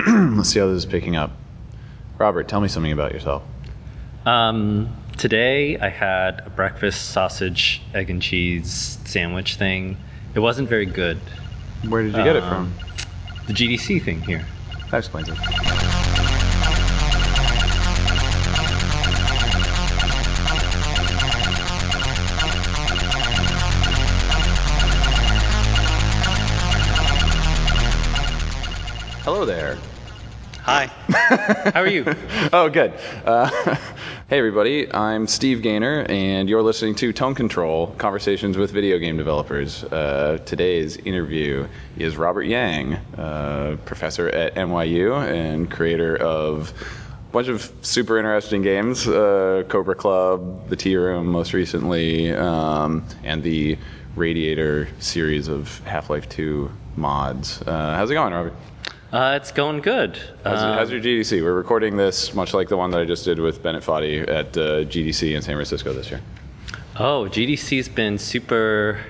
Let's see how this is picking up. Robert, tell me something about yourself. Um, today I had a breakfast sausage, egg and cheese sandwich thing. It wasn't very good. Where did you get it Um, from? The GDC thing here. That explains it. Hello there. Hi. How are you? Oh, good. Uh, hey, everybody. I'm Steve Gaynor, and you're listening to Tone Control Conversations with Video Game Developers. Uh, today's interview is Robert Yang, uh, professor at NYU and creator of a bunch of super interesting games uh, Cobra Club, The Tea Room, most recently, um, and the Radiator series of Half Life 2 mods. Uh, how's it going, Robert? Uh, it's going good. How's, Um, how's your GDC? We're recording this much like the one that I just did with Bennett Foddy at uh, GDC in San Francisco this year. Oh, GDC's been super,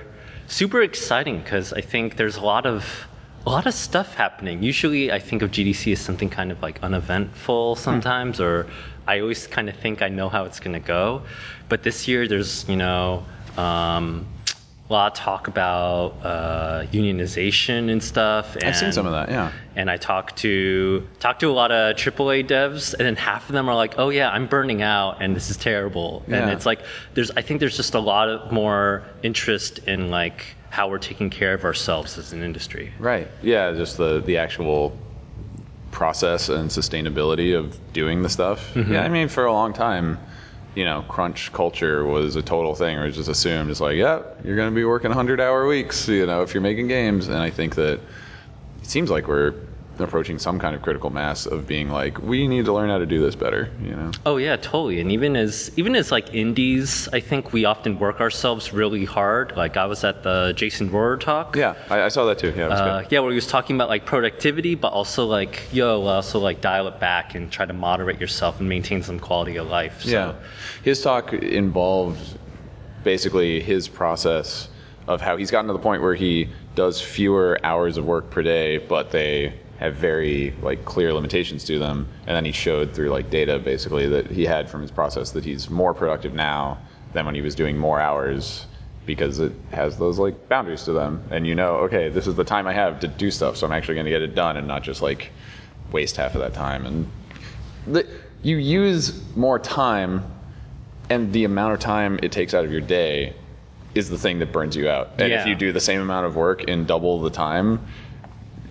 super exciting because I think there's a lot of a lot of stuff happening. Usually, I think of GDC as something kind of like uneventful sometimes, or I always kind of think I know how it's going to go. But this year, there's you know. Um, a lot of talk about uh, unionization and stuff. And, I've seen some of that, yeah. And I talk to talk to a lot of AAA devs, and then half of them are like, "Oh yeah, I'm burning out, and this is terrible." Yeah. And it's like there's I think there's just a lot of more interest in like how we're taking care of ourselves as an industry. Right. Yeah, just the, the actual process and sustainability of doing the stuff. Yeah, I mean, for a long time, you know, crunch culture was a total thing, or just assumed it's like, yeah, you're going to be working 100 hour weeks, you know, if you're making games. And I think that it seems like we're approaching some kind of critical mass of being like, we need to learn how to do this better, you know? Oh yeah, totally. And even as even as like indies, I think we often work ourselves really hard. Like I was at the Jason Rohrer talk. Yeah, I, I saw that too. Yeah, Uh, yeah, where he was talking about like productivity, but also like, yo, also like dial it back and try to moderate yourself and maintain some quality of life. So, Yeah. His talk involved basically his process of how he's gotten to the point where he does fewer hours of work per day, but they have very like clear limitations to them. And then he showed through like data basically that he had from his process that he's more productive now than when he was doing more hours because it has those like boundaries to them. And you know, okay, this is the time I have to do stuff, so I'm actually going to get it done and not just like waste half of that time and the, you use more time, and the amount of time it takes out of your day is the thing that burns you out. And if you do the same amount of work in double the time,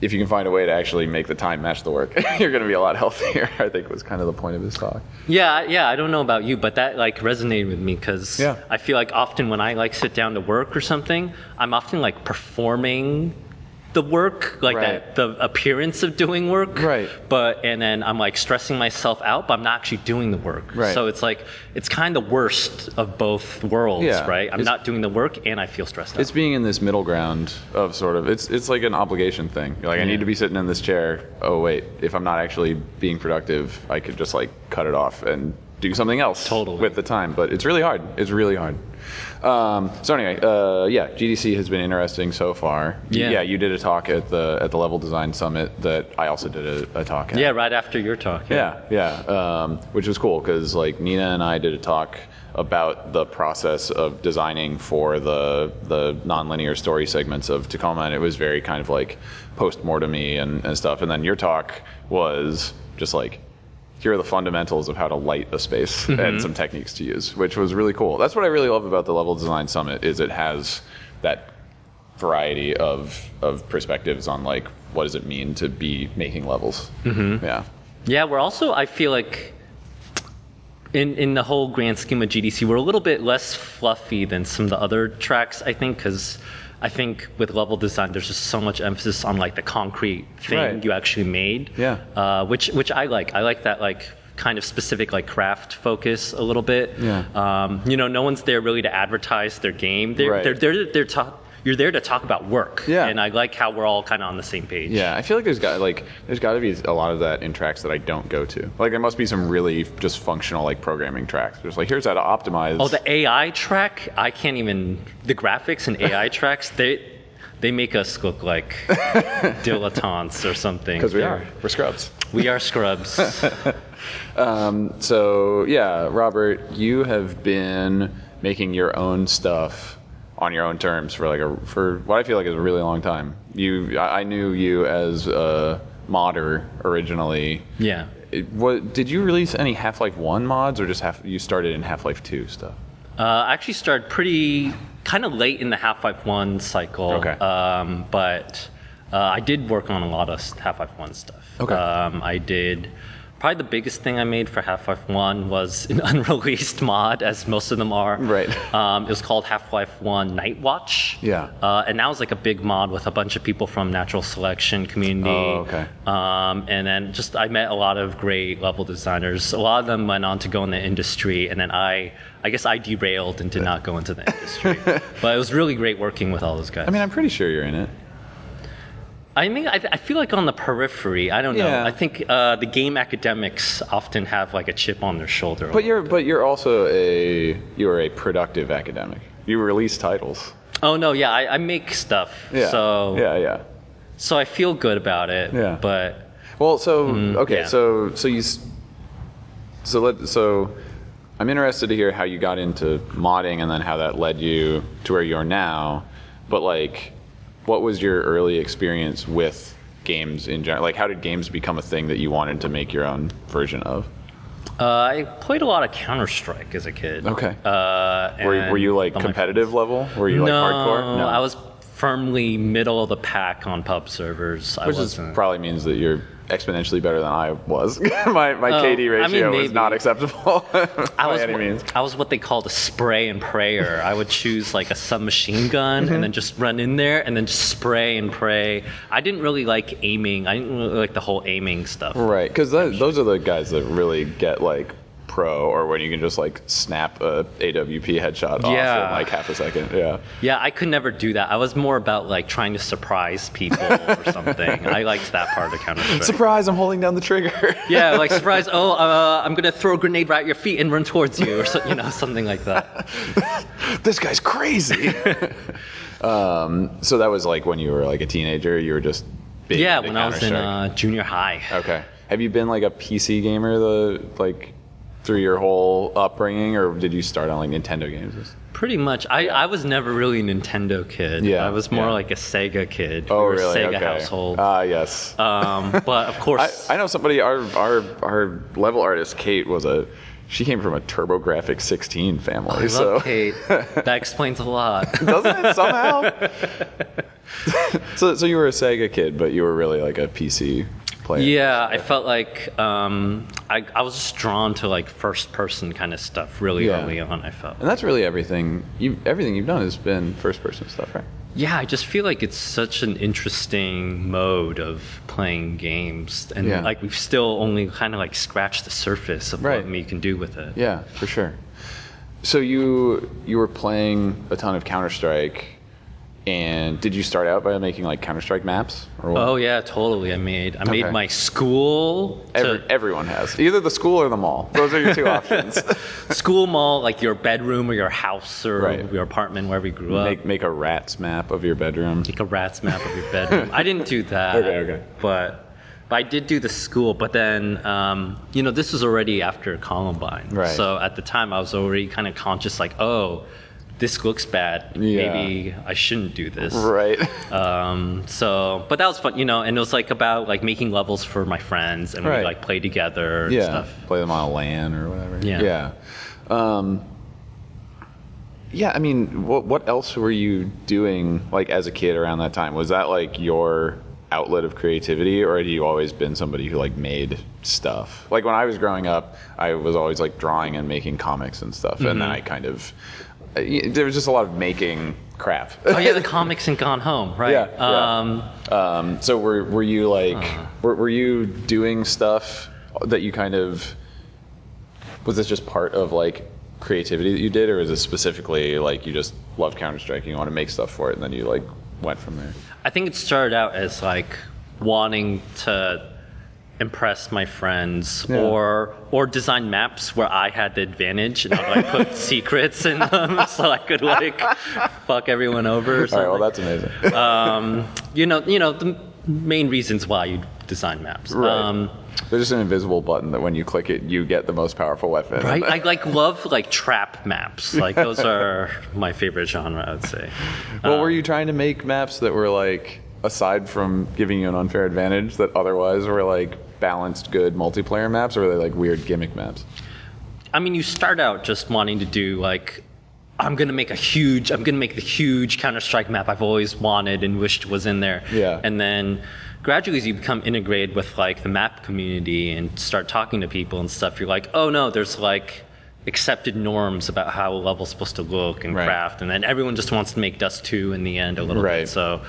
if you can find a way to actually make the time match the work, you're going to be a lot healthier. I think was kind of the point of his talk. Yeah, yeah. I don't know about you, but that like resonated with me because Yeah. I feel like often when I like sit down to work or something, I'm often like performing the work, like Right. that, the appearance of doing work. Right. But and then I'm like stressing myself out, but I'm not actually doing the work. Right. So it's like it's kind of the worst of both worlds, Yeah. right? I'm It's- not doing the work and I feel stressed out. It's being in this middle ground of sort of it's it's like an obligation thing. You're like I need to be sitting in this chair. Oh wait, if I'm not actually being productive, I could just like cut it off and do something else Totally. with the time. But it's really hard. It's really hard. Um, so anyway, uh, yeah, GDC has been interesting so far. Yeah. yeah, you did a talk at the at the Level Design Summit that I also did a, a talk at. yeah, right after your talk. Yeah, yeah, um, which was cool because like Nina and I did a talk about the process of designing for the the nonlinear story segments of Tacoma, and it was very kind of like post mortem and, and stuff. And then your talk was just like here are the fundamentals of how to light a space and some techniques to use, which was really cool. That's what I really love about the Level Design Summit is it has that variety of of perspectives on like what does it mean to be making levels. Mm-hmm. Yeah. Yeah, we're also, I feel like, in, in the whole grand scheme of GDC, we're a little bit less fluffy than some of the other tracks, I think, because I think with level design, there's just so much emphasis on like the concrete thing Right. you actually made. Yeah. Uh, which which I like. I like that like kind of specific like craft focus a little bit. Yeah. Um, you know, no one's there really to advertise their game. They're Right. they're they're, they're ta- you're there to talk about work. Yeah. And I like how we're all kind of on the same page. Yeah, I feel like there's got like there's got to be a lot of that in tracks that I don't go to. Like there must be some really just functional like programming tracks. Just like here's how to optimize. Oh, the AI track, I can't even. The graphics and AI tracks, they they make us look like dilettantes or something. Because we They're- are. We're scrubs. We are scrubs. Um, so yeah, Robert, you have been making your own stuff on your own terms for like a for what I feel like is a really long time. You, I knew you as a modder originally. yeah. It, what did you release any Half Life One mods or just half? You started in Half Life Two stuff. Uh, I actually started pretty kind of late in the Half Life One cycle. Okay. Um, but uh, I did work on a lot of Half Life One stuff. Okay. Um, I did. Probably the biggest thing I made for Half Life One was an unreleased mod, as most of them are. Right. Um, it was called Half Life One Night Watch. Yeah. Uh, and that was like a big mod with a bunch of people from Natural Selection community. Oh, okay. Um, and then just I met a lot of great level designers. A lot of them went on to go in the industry, and then I, I guess I derailed and did not go into the industry. but it was really great working with all those guys. I mean, I'm pretty sure you're in it. I mean, I, I feel like on the periphery. I don't know. Yeah. I think uh, the game academics often have like a chip on their shoulder. But you're but you're also a you're a productive academic. You release titles. oh no, yeah, I, I make stuff. Yeah. So yeah, yeah. so I feel good about it. Yeah. But Well, so okay, Mm, yeah. so so you, so let so, I'm interested to hear how you got into modding and then how that led you to where you are now. But like, what was your early experience with games in general? Like, how did games become a thing that you wanted to make your own version of? uh, I played a lot of Counter Strike as a kid. Okay. Uh, were, were you like competitive level? Were you like no, hardcore? No, I was firmly middle of the pack on pub servers. Which probably means that you're exponentially better than I was. my my Oh, KD I mean, ratio was not acceptable by I was, any means. I was what they called a spray and prayer. I would choose like a submachine gun Mm-hmm. and then just run in there and then just spray and pray. I didn't really like aiming. I didn't really like the whole aiming stuff. Right, because those are the guys that really get like pro, or when you can just like snap a AWP headshot off Yeah. in like half a second. Yeah. Yeah, I could never do that. I was more about like trying to surprise people or something. I liked that part of the Counter Strike. Surprise! I'm holding down the trigger. yeah, like surprise. Oh, uh, I'm gonna throw a grenade right at your feet and run towards you, or so, you know, something like that. this guy's crazy. um, so that was like when you were like a teenager. You were just big Yeah, when I was in uh, junior high. Okay. Have you been like a PC gamer the like through your whole upbringing, or did you start on like Nintendo games? Pretty much. I, I was never really a Nintendo kid. Yeah, I was more yeah. like a Sega kid. Oh, we really? a Sega okay. household. Ah, yes. um, but of course, I know somebody. Our our our level artist Kate was a. She came from a TurboGrafx 16 family. I love Kate. That explains a lot. doesn't it somehow? so so you were a Sega kid, but you were really like a PC player. yeah, I felt like um, I, I was just drawn to like first person kind of stuff really Yeah. early on. I felt. And that's really everything. You everything you've done has been first person stuff, right? Yeah, I just feel like it's such an interesting mode of playing games, and Yeah. like we've still only kind of like scratched the surface of Right. what you can do with it. Yeah, for sure. So you you were playing a ton of Counter Strike, and did you start out by making like Counter Strike maps? Oh yeah, totally. I made I Okay. made my school to Every, everyone has either the school or the mall. Those are your two options. school mall, like your bedroom or your house or Right. your apartment wherever you grew up. make make a rats map of your bedroom. Make a rat's map of your bedroom. I didn't do that. Okay, okay. But but I did do the school. But then um, you know this was already after Columbine. Right. So at the time I was already kind of conscious, like oh. This looks bad. Yeah. Maybe I shouldn't do this. Right. Um, so, but that was fun, you know. And it was like about like making levels for my friends, and Right. we like play together and yeah. stuff. Play them on a LAN or whatever. Yeah. Yeah. Um, yeah. I mean, what what else were you doing like as a kid around that time? Was that like your outlet of creativity, or had you always been somebody who like made stuff? Like when I was growing up, I was always like drawing and making comics and stuff, and then Mm-hmm. I kind of there was just a lot of making crap. Oh yeah, the comics and Gone Home, right? Yeah, yeah. Um, Um, so were were you like were, were you doing stuff that you kind of was this just part of like creativity that you did, or is it specifically like you just love Counter Strike, and you want to make stuff for it, and then you like went from there? I think it started out as like wanting to impress my friends Yeah. or or design maps where I had the advantage and I'd like put secrets in them so I could like fuck everyone over or All right, well that's amazing. um, you know, you know the main reasons why you design maps. Right. Um, There's just an invisible button that when you click it, you get the most powerful weapon. right? I like love like trap maps. Like those are my favorite genre, I would say. Well, Um, were you trying to make maps that were like, aside from giving you an unfair advantage, that otherwise were like balanced, good multiplayer maps, or are they like weird gimmick maps? I mean, you start out just wanting to do like, I'm gonna make a huge, I'm gonna make the huge Counter Strike map I've always wanted and wished was in there. Yeah. And then gradually, as you become integrated with like the map community and start talking to people and stuff, you're like, oh no, there's like accepted norms about how a level's supposed to look and Right. craft, and then everyone just wants to make Dust 2 in the end a little Right. bit. So,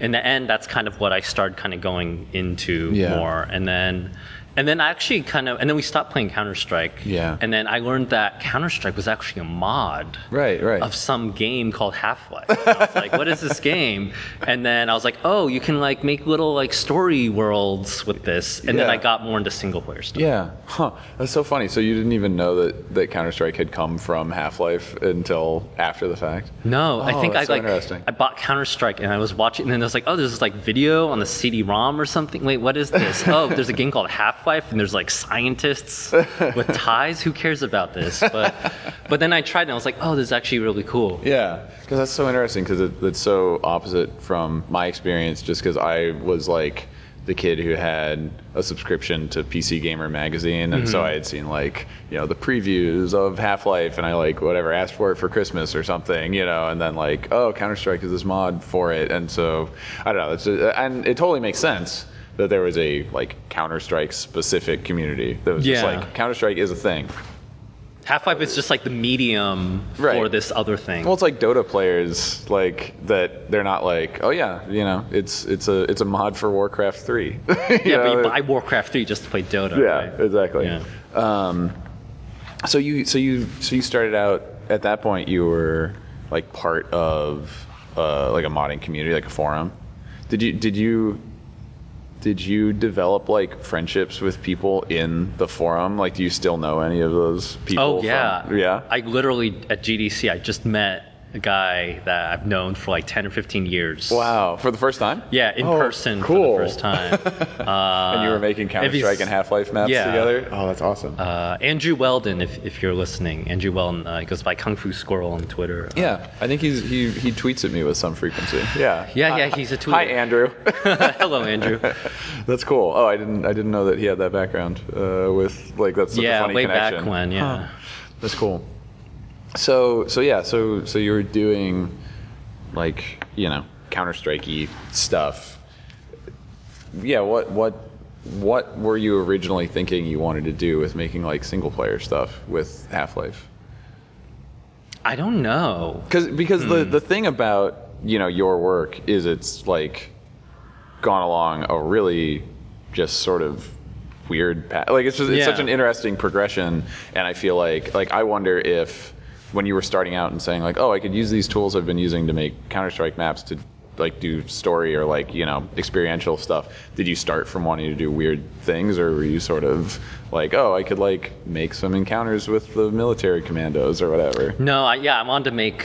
in the end, that's kind of what I started kind of going into Yeah. more, and then. And then I actually kind of, and then we stopped playing Counter Strike. Yeah. And then I learned that Counter Strike was actually a mod Right, right. of some game called Half Life. I was like, what is this game? And then I was like, oh, you can like make little like story worlds with this. And then I got more into single player stuff. Yeah, huh? That's so funny. So you didn't even know that that Counter Strike had come from Half Life until after the fact. No, I Oh, think I so like interesting. I bought Counter Strike and I was watching, and then was like, oh, there's this like video on the CD-ROM or something. Wait, what is this? oh, there's a game called Half Life, and there's like scientists with ties. Who cares about this? But but then I tried and I was like, oh, this is actually really cool. Yeah, because that's so interesting because it, it's so opposite from my experience. Just because I was like the kid who had a subscription to PC Gamer magazine, and so mm-hmm. I had seen like you know the previews of Half Life, and I like whatever asked for it for Christmas or something, you know, and then like oh Counter Strike is this mod for it, and so I don't know, it's and it totally makes sense. That there was a like Counter Strike specific community that was just Yeah. like Counter Strike is a thing. Half Life is just like the medium Right. for this other thing. Well, it's like Dota players, like that. They're not like, oh yeah, you know, it's it's a it's a mod for Warcraft three. yeah, but you buy Warcraft 3 just to play Dota. yeah, right? exactly. Yeah. Um, so you so you so you started out at that point. You were like part of uh, like a modding community, like a forum. Did you did you did you develop like friendships with people in the forum? Like, do you still know any of those people? Oh yeah, from- yeah. I literally at GDC I just met a guy that I've known for like ten or fifteen years. wow, for the first time. Yeah, in Oh, person cool. for the first time. Uh, And you were making Counter if he's- Strike and Half Life maps yeah. together? Oh, that's awesome. uh, Andrew Weldon, if, if you're listening, Andrew Weldon uh, he goes by Kung Fu Squirrel on Twitter. yeah, I think he's he, he tweets at me with some frequency. Yeah. Yeah, yeah, he's a tweeter. Hi, Andrew. Hello, Andrew. that's cool. Oh, I didn't I didn't know that he had that background uh, with like that's such a yeah, funny way connection. back when. Yeah. That's cool. So so yeah, so so you were doing like, you know, Counter Strikey stuff. Yeah, what what what were you originally thinking you wanted to do with making like single player stuff with Half Life? I don't know. Cause, because the, Hmm. the thing about you know your work is it's like gone along a really just sort of weird path. Like it's just it's Yeah. such an interesting progression, and I feel like like I wonder if when you were starting out and saying like oh I could use these tools I've been using to make Counter Strike maps to like do story or like you know experiential stuff. Did you start from wanting to do weird things, or were you sort of like oh I could like make some encounters with the military commandos or whatever? No, I, yeah, I wanted to make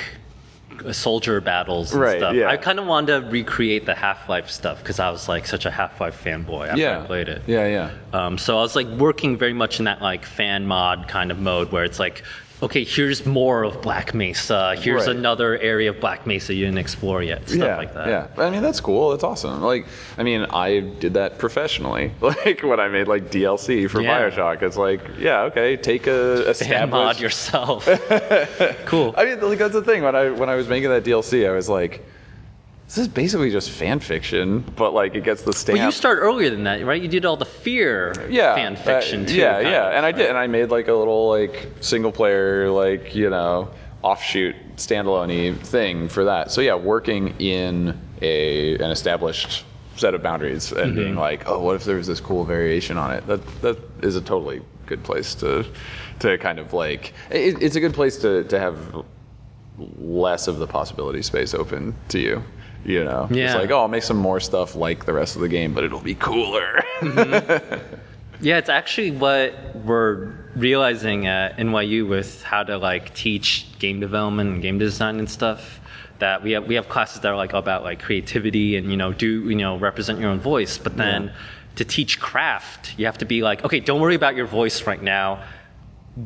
soldier battles and Right, stuff. yeah. I kind of wanted to recreate the Half Life stuff because I was like such a Half Life fanboy after yeah, I played it. Yeah, yeah. Um, so I was like working very much in that like fan mod kind of mode where it's like, okay, here's more of Black Mesa. Here's Right. another area of Black Mesa you didn't explore yet. Stuff yeah, like that. Yeah, I mean that's cool. That's awesome. Like, I mean, I did that professionally. Like when I made like DLC for Yeah. Bioshock, it's like, yeah, okay, take a Fan mod yourself. cool. I mean, like that's the thing. When I when I was making that DLC, I was like, this is basically just fan fiction, but like it gets the stamp. But you start earlier than that, right? You did all the F.E.A.R. yeah, fan fiction uh, too. Yeah, yeah, of, and I did, and I made like a little like single player, like you know, offshoot standalone thing for that. So yeah, working in a an established set of boundaries and Mm-hmm. being like, oh, what if there was this cool variation on it? That that is a totally good place to to kind of like it, it's a good place to to have less of the possibility space open to you. You know, it's like, oh, I'll make some more stuff like the rest of the game, but it'll be cooler. Mm-hmm. Yeah, it's actually what we're realizing at NYU with how to like teach game development and game design and stuff. That we have we have classes that are like about like creativity and you know do you know represent your own voice, but then Yeah. to teach craft, you have to be like, okay, don't worry about your voice right now.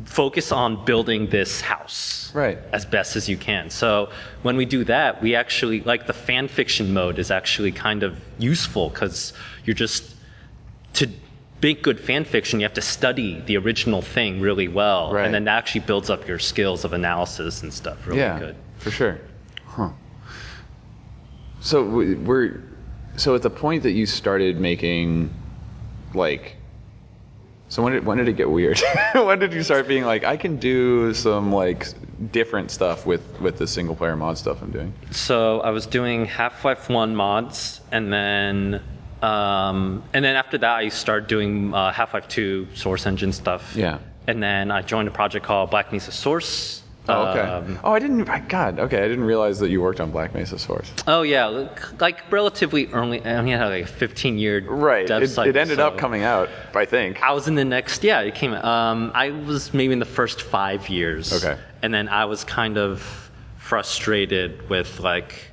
Focus on building this house Right. as best as you can. So when we do that, we actually like the fan fiction mode is actually kind of useful because you're just to make good fan fiction, you have to study the original thing really well, Right. and then that actually builds up your skills of analysis and stuff really yeah, good. for sure. Huh. So we- we're so at the point that you started making like so when did when did it get weird? when did you start being like I can do some like different stuff with with the single player mod stuff I'm doing? So I was doing Half Life One mods, and then um, and then after that, I started doing uh, Half Life Two Source Engine stuff. Yeah. And then I joined a project called Black Mesa Source. Oh, okay. Um, oh, I didn't. my God. Okay, I didn't realize that you worked on Black Mesa Source. oh yeah, like- relatively early. I only had like a 15 year Right. Dev It, cycle, it ended up coming out, I think. I was in the next, yeah, it came. Um, I was maybe in the first five years. Okay. And then I was kind of frustrated with like,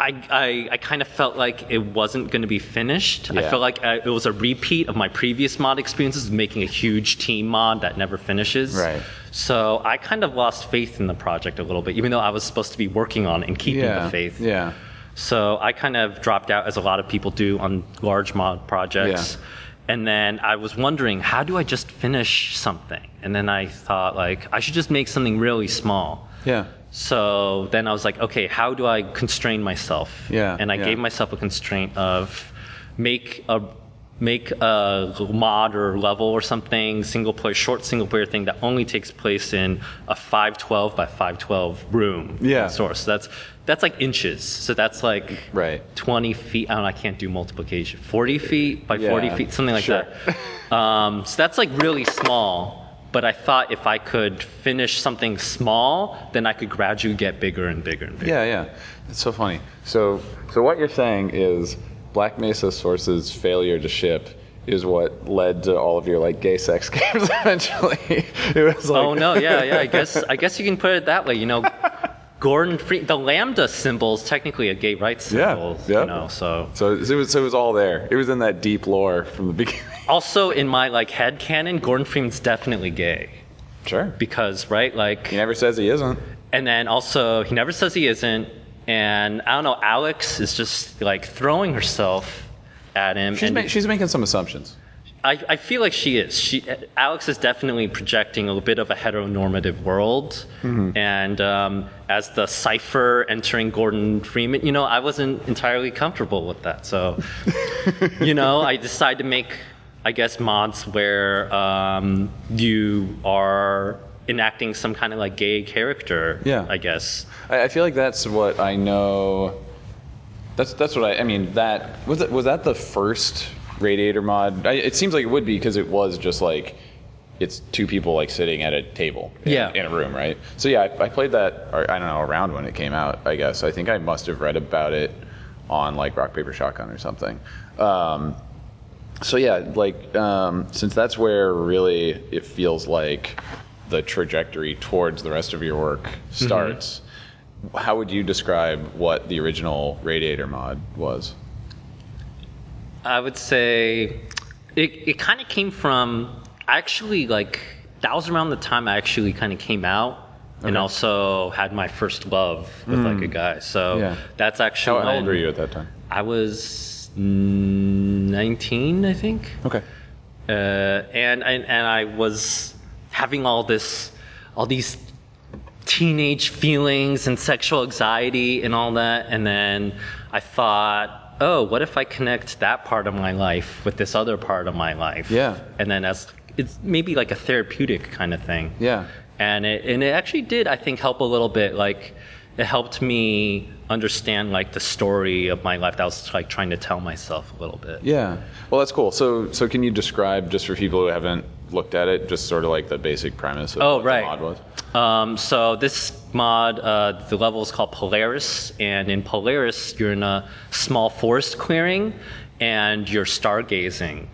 I, I, I kind of felt like it wasn't going to be finished. I felt like uh it was a repeat of my previous mod experiences, making a huge team mod that never finishes. Right. So I kind of lost faith in the project a little bit, even though I was supposed to be working on it and keeping yeah. the faith. Yeah. So I kind of dropped out, as a lot of people do on large mod projects. Yeah. And then I was wondering, how do I just finish something? And then I thought, like, I should just make something really small. Yeah. So then I was like, okay, how do I constrain myself? Yeah, And I yeah. gave myself a constraint of make a make a mod or level or something single player short single player thing that only takes place in a 512 by 512 room Yeah. source so that's that's like inches so that's like Right. 20 feet i don't know i can't do multiplication 40 feet by 40 feet something like sure. that um, so that's like really small but i thought if i could finish something small then i could gradually get bigger and bigger and bigger Yeah, yeah. It's so funny. So, so what you're saying is Black Mesa Source's failure to ship is what led to all of your like gay sex games eventually. it was like, oh no yeah yeah i guess i guess you can put it that way you know gordon free the lambda symbol is technically a gay rights Yeah, symbol yeah. you know so So it was, so it was all there. It was in that deep lore from the beginning. Also in my like head canon gordon freeman's definitely gay Sure. because right like He never says he isn't. And then also, he never says he isn't. And I don't know, Alex is just like throwing herself at him. She's, ma- she's making some assumptions. I, I feel like she is. She, Alex is definitely projecting a bit of a heteronormative world. And um, as the cipher entering Gordon Freeman, you know, I wasn't entirely comfortable with that. So, you know, I decided to make, I guess, mods where um, you are enacting some kind of like gay character. Yeah. I guess. I, I feel like that's what I know. That's that's what I. I mean, that was it. Was that the first Radiator mod? I, it seems like it would be because it was just like it's two people like sitting at a table in, Yeah. in a room, right? So yeah, I, I played that. Or, I don't know around when it came out. I guess I think I must have read about it on like Rock Paper Shotgun or something. Um, so yeah, like um, since that's where really it feels like the trajectory towards the rest of your work starts. How would you describe what the original Radiator mod was? I would say it, it kind of came from actually like that was around the time I actually kind of came out and also had my first love with like a guy. So Yeah. that's actually how old were you at that time? I was mm, 19, I think. Okay. Uh, and, and and I was having all this, all these teenage feelings and sexual anxiety and all that, and then I thought, oh, what if I connect that part of my life with this other part of my life? Yeah. And then as it's maybe like a therapeutic kind of thing. Yeah. And it and it actually did, I think, help a little bit. Like it helped me understand like the story of my life that I was like trying to tell myself a little bit. Yeah. Well, that's cool. So, so can you describe just for people who haven't looked at it, just sort of like the basic premise of Oh, what right. the mod was? Um, so this mod, uh, the level is called Polaris, and in Polaris, you're in a small forest clearing, and you're stargazing.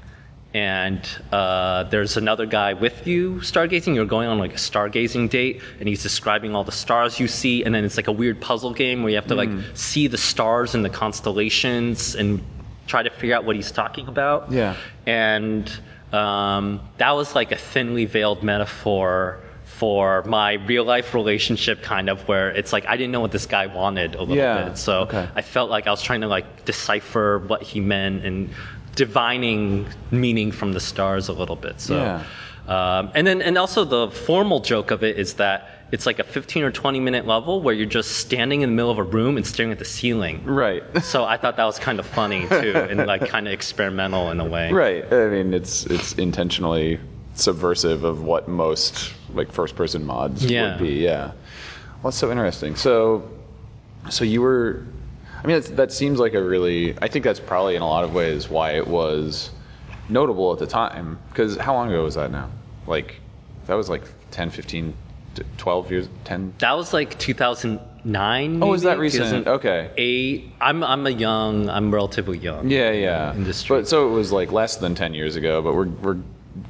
And uh, there's another guy with you stargazing. You're going on like a stargazing date, and he's describing all the stars you see, and then it's like a weird puzzle game where you have to like Hmm. see the stars and the constellations and try to figure out what he's talking about. Yeah. And um, that was like a thinly veiled metaphor for my real life relationship, kind of where it's like I didn't know what this guy wanted a little Yeah, bit. So okay. I felt like I was trying to like decipher what he meant and divining meaning from the stars a little bit. So, Yeah. um, and then and also the formal joke of it is that it's like a 15 or 20 minute level where you're just standing in the middle of a room and staring at the ceiling. Right. So I thought that was kind of funny too, and like kind of experimental in a way. Right. I mean, it's it's intentionally subversive of what most like first person mods Yeah. would be. Yeah. Well, that's so interesting. So, so you were. I mean, that's, that seems like a really. I think that's probably in a lot of ways why it was notable at the time. Because how long ago was that now? Like, that was like 10, 15, 12 years, 10. That was like 2009. Oh, is that recent? 2008. Okay. I'm I'm a young. I'm relatively young. Yeah, yeah. Industry. But so it was like less than 10 years ago, but we're we're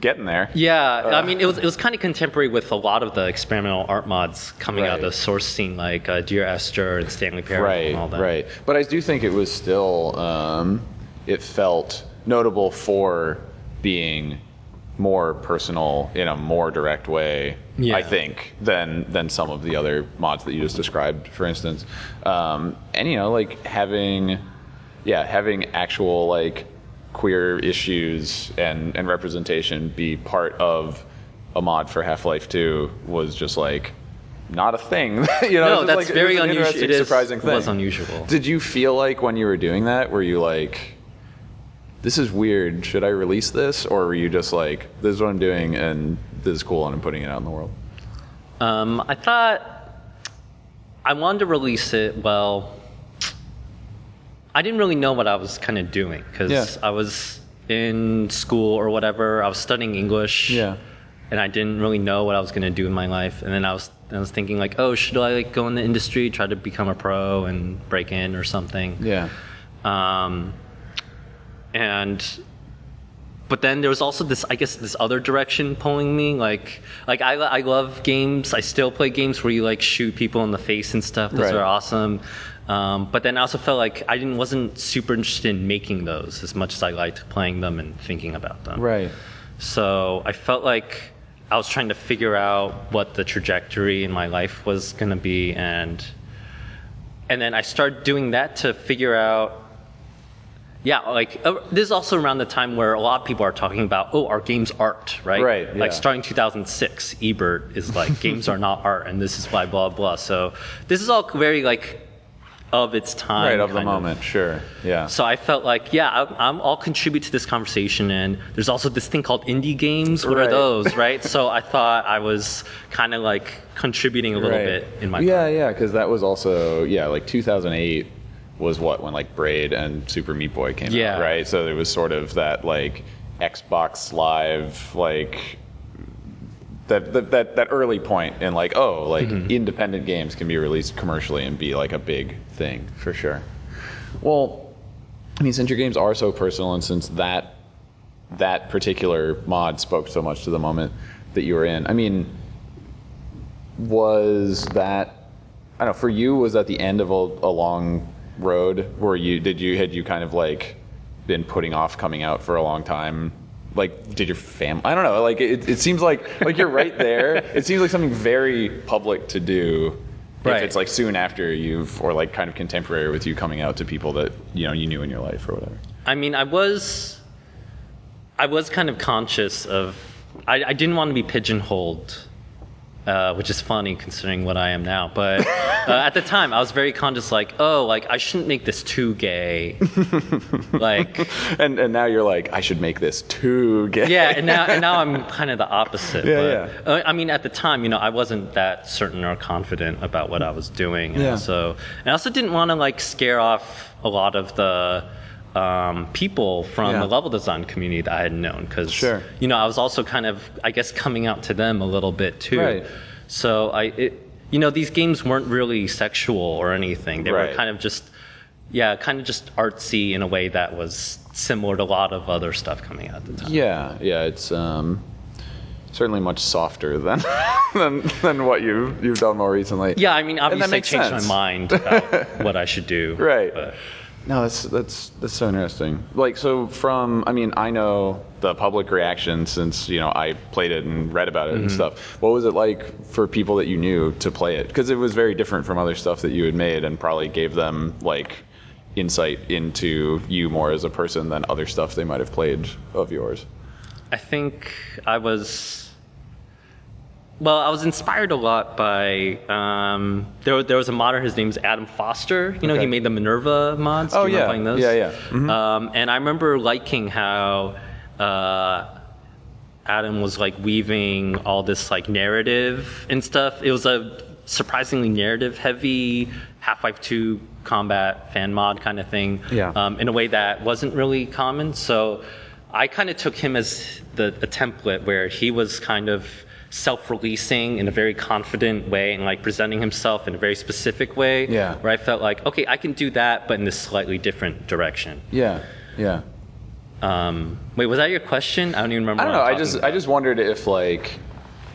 getting there. Yeah, Uh. I mean, it was it was kind of contemporary with a lot of the experimental art mods coming out of the source scene, like uh, Dear Esther and Stanley Parable right, and all that. Right, But I do think it was still, um, it felt notable for being more personal in a more direct way. Yeah. I think than than some of the other mods that you just described, for instance. Um, and you know, like having, yeah, having actual like queer issues and and representation be part of a mod for Half Life Two was just like not a thing. you know, No, that's like, it very unusual. It is- surprising thing. was unusual. Did you feel like when you were doing that, were you like, this is weird, should I release this? Or were you just like, this is what I'm doing and this is cool and I'm putting it out in the world? Um, I thought I wanted to release it. Well, I didn't really know what I was kind of doing because Yeah. I was in school or whatever. I was studying English. Yeah. and I didn't really know what I was going to do in my life. And then I was I was thinking like, oh, should I like go in the industry, try to become a pro and break in or something? Yeah. Um, and but then there was also this, I guess, this other direction pulling me. Like, like I, I love games. I still play games where you like shoot people in the face and stuff. Those Right. are awesome. Um, but then I also felt like I didn't wasn't super interested in making those as much as I liked playing them and thinking about them. Right. So I felt like I was trying to figure out what the trajectory in my life was going to be, and and then I started doing that to figure out. Yeah, like uh, this is also around the time where a lot of people are talking about, oh, our games art, right? Right, Like starting 2006, Ebert is like, games are not art, and this is why blah blah. So this is all very like of its time, Right, of the moment, sure. Yeah. so I felt like, yeah, I'm, I'm, I'll contribute to this conversation. And there's also this thing called indie games. What Right. are those, right? so I thought I was kind of like contributing a little Right. bit in my Yeah, yeah, because that was also, yeah, like 2008 was what, when like Braid and Super Meat Boy came Yeah. out, right? So there was sort of that like Xbox Live, like, that, that, that, that early point in like, oh, like Mm-hmm. independent games can be released commercially and be like a big thing, for sure. Well, I mean, since your games are so personal and since that that particular mod spoke so much to the moment that you were in, I mean, was that I don't know for you was that the end of a, a long road where you did you had you kind of like been putting off coming out for a long time like did your family I don't know like it, it seems like like you're right there it seems like something very public to do Right. if it's like soon after you've or like kind of contemporary with you coming out to people that you know you knew in your life or whatever I mean, I was, I was kind of conscious of, I, I didn't want to be pigeonholed, uh, which is funny considering what I am now. But uh, at the time, I was very conscious, like, oh, like I shouldn't make this too gay, like. and and now you're like I should make this too gay yeah, and now and now I'm kind of the opposite. Yeah, but, uh, I mean, at the time, you know, I wasn't that certain or confident about what I was doing. And Yeah. So, and I also didn't want to like scare off a lot of the um, people from Yeah. the level design community that I had known, because Sure. you know, I was also kind of, I guess, coming out to them a little bit too. Right. So I, it, you know, these games weren't really sexual or anything. They Right. were kind of just yeah, kind of just artsy in a way that was similar to a lot of other stuff coming out at the time. Yeah, yeah, it's um, certainly much softer than than, than what you've you've done more recently. Yeah, I mean, obviously, I changed sense. my mind about what I should do. Right. but- No, that's that's that's so interesting. Like, so from, I mean, I know the public reaction since you know I played it and read about it and mm-hmm. stuff. What was it like for people that you knew to play it? Because it was very different from other stuff that you had made, and probably gave them like insight into you more as a person than other stuff they might have played of yours. I think I was. Well, I was inspired a lot by um, there. There was a modder. His name's Adam Foster. You know, Okay. he made the Minerva mods. Oh, yeah. playing those? Yeah, yeah. Mhm. Um, and I remember liking how uh, Adam was like weaving all this like narrative and stuff. It was a surprisingly narrative heavy Half-Life 2 combat fan mod kind of thing. Yeah. Um, in a way that wasn't really common. So I kind of took him as the a template where he was kind of self-releasing in a very confident way and like presenting himself in a very specific way. Yeah. Where I felt like, okay, I can do that, but in this slightly different direction. Yeah, yeah. Um, wait, was that your question? I don't even remember. I don't what know. I'm I just talking I just wondered if like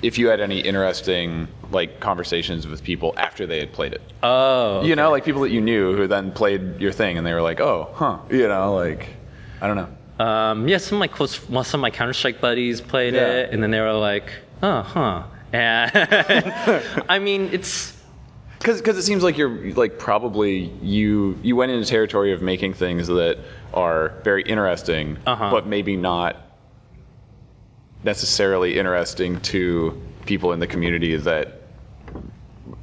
if you had any interesting like conversations with people after they had played it. about. Oh, You know, like people that you knew who then played your thing and they were like, "Oh, huh." You know, like I don't know. Um, yeah, some of my close, well, some of my Counter Strike buddies played Yeah. it, and then they were like, "Oh, huh." And I mean, it's Cuz cuz it seems like you're like probably you you went into territory of making things that are very interesting, Uh-huh. but maybe not necessarily interesting to people in the community that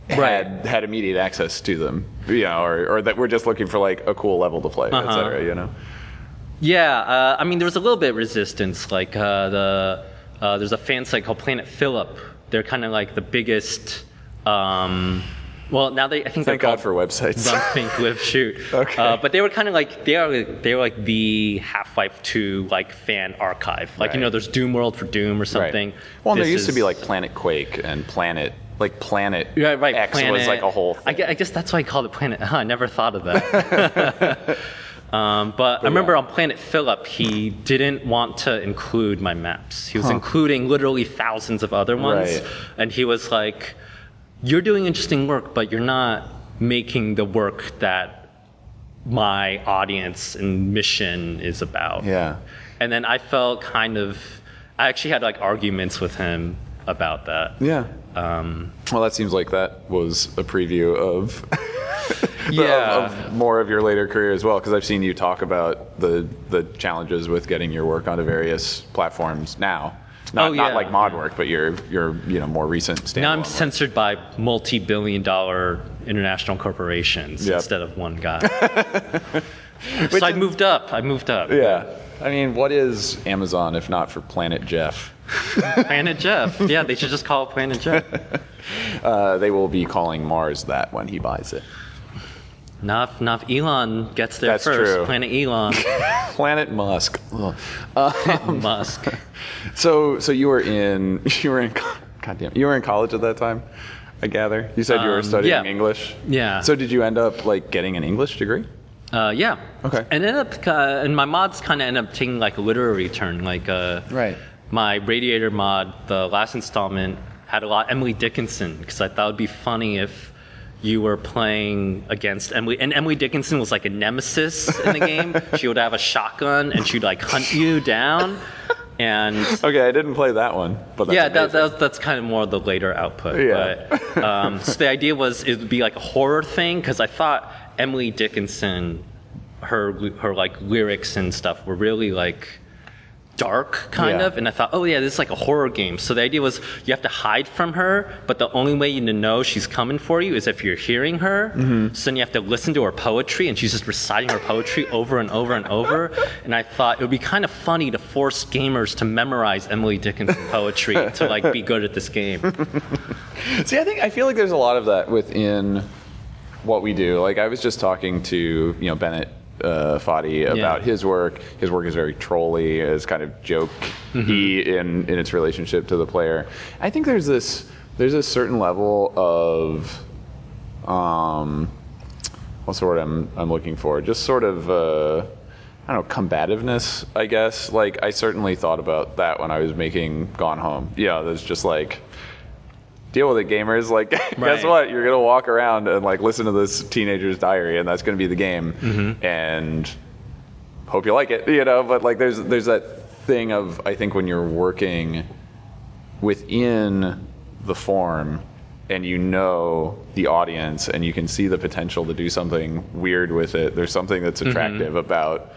had had immediate access to them, you know, or, or that we're just looking for like a cool level to play, et Uh-huh. cetera, you know. yeah. Uh, I mean, there was a little bit of resistance. Like uh, the uh, there's a fan site called Planet Philip. They're kind of like the biggest. Um, well, now they I think Thank they're God for websites. Run, Think, Live, Shoot. Okay. Uh, but they were kind of like they are they were like the Half-Life 2 like fan archive. Like you know, there's Doom World for Doom or something. Well, and there used to be like Planet Quake and Planet, like Planet Yeah, right. X Planet, was like a whole I thing. gue- I guess that's why I called it Planet. Huh, I never thought of that. um, but, I remember yeah. on Planet Philip, he didn't want to include my maps. He was including literally thousands of other ones, Right. and he was like, "You're doing interesting work, but you're not making the work that my audience and mission is about." yeah. And then I felt kind of, I actually had like arguments with him about that. Yeah. Um, Well, that seems like that was a preview of, Yeah. of, of more of your later career as well. Because I've seen you talk about the the challenges with getting your work onto various platforms now. Not, Oh, not like mod work, but your your you know more recent. Now I'm work. censored by multi-billion-dollar international corporations Yep. instead of one guy. so I moved up. I moved up. Yeah. I mean, what is Amazon if not for Planet Jeff? Planet Jeff. Yeah, they should just call it Planet Jeff. Uh, they will be calling Mars that when he buys it. Not if, not if Elon gets there That's first. true. Planet Elon, Planet Musk. Ugh. Uh, Musk. so, so you were in you were in goddamn you were in college at that time. I gather you said you were Um, studying yeah. English. Yeah. So did you end up like getting an English degree? Uh, yeah. Okay. And ended up, uh, and my mods kind of end up taking like a literary turn. Like, uh, Right. my Radiator mod, the last installment, had a lot Emily Dickinson because I thought it'd be funny if you were playing against Emily, and Emily Dickinson was like a nemesis in the game. she would have a shotgun and she'd like hunt you down. And Okay, I didn't play that one, but that's yeah, that, that, that's kind of more the later output. Yeah. But, um, so the idea was it would be like a horror thing because I thought Emily Dickinson, her her like lyrics and stuff were really like dark kind Yeah. of and i thought oh yeah this is like a horror game so the idea was you have to hide from her but the only way you know she's coming for you is if you're hearing her Mm-hmm. so then you have to listen to her poetry and she's just reciting her poetry over and over and over and i thought it would be kind of funny to force gamers to memorize emily dickinson poetry to like be good at this game See, I think I feel like there's a lot of that within what we do. Like I was just talking to you know Bennett uh, Foddy about his work. His work is very trolly, is kind of jokey in in its relationship to the player. I think there's this there's a certain level of um, what's the word I'm I'm looking for? Just sort of uh, I don't know combativeness, I guess. Like I certainly thought about that when I was making Gone Home. Yeah, there's just like deal with it, gamers. Like, guess what? You're gonna walk around and like listen to this teenager's diary, and that's gonna be the game. Mm-hmm. And hope you like it, you know. But like, there's there's that thing of I think when you're working within the form and you know the audience and you can see the potential to do something weird with it there's something that's mm-hmm. attractive about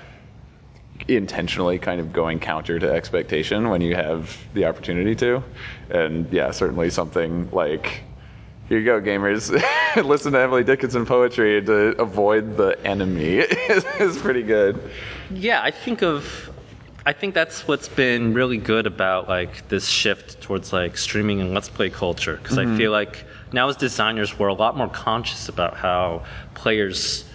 intentionally kind of going counter to expectation when you have the opportunity to. And yeah certainly something like here you go gamers. Listen to emily dickinson poetry to avoid the enemy. Is, pretty good. Yeah, I think of I think that's what's been really good about like this shift towards like streaming and let's play culture. Because I mm-hmm. feel like now as designers we're a lot more conscious about how players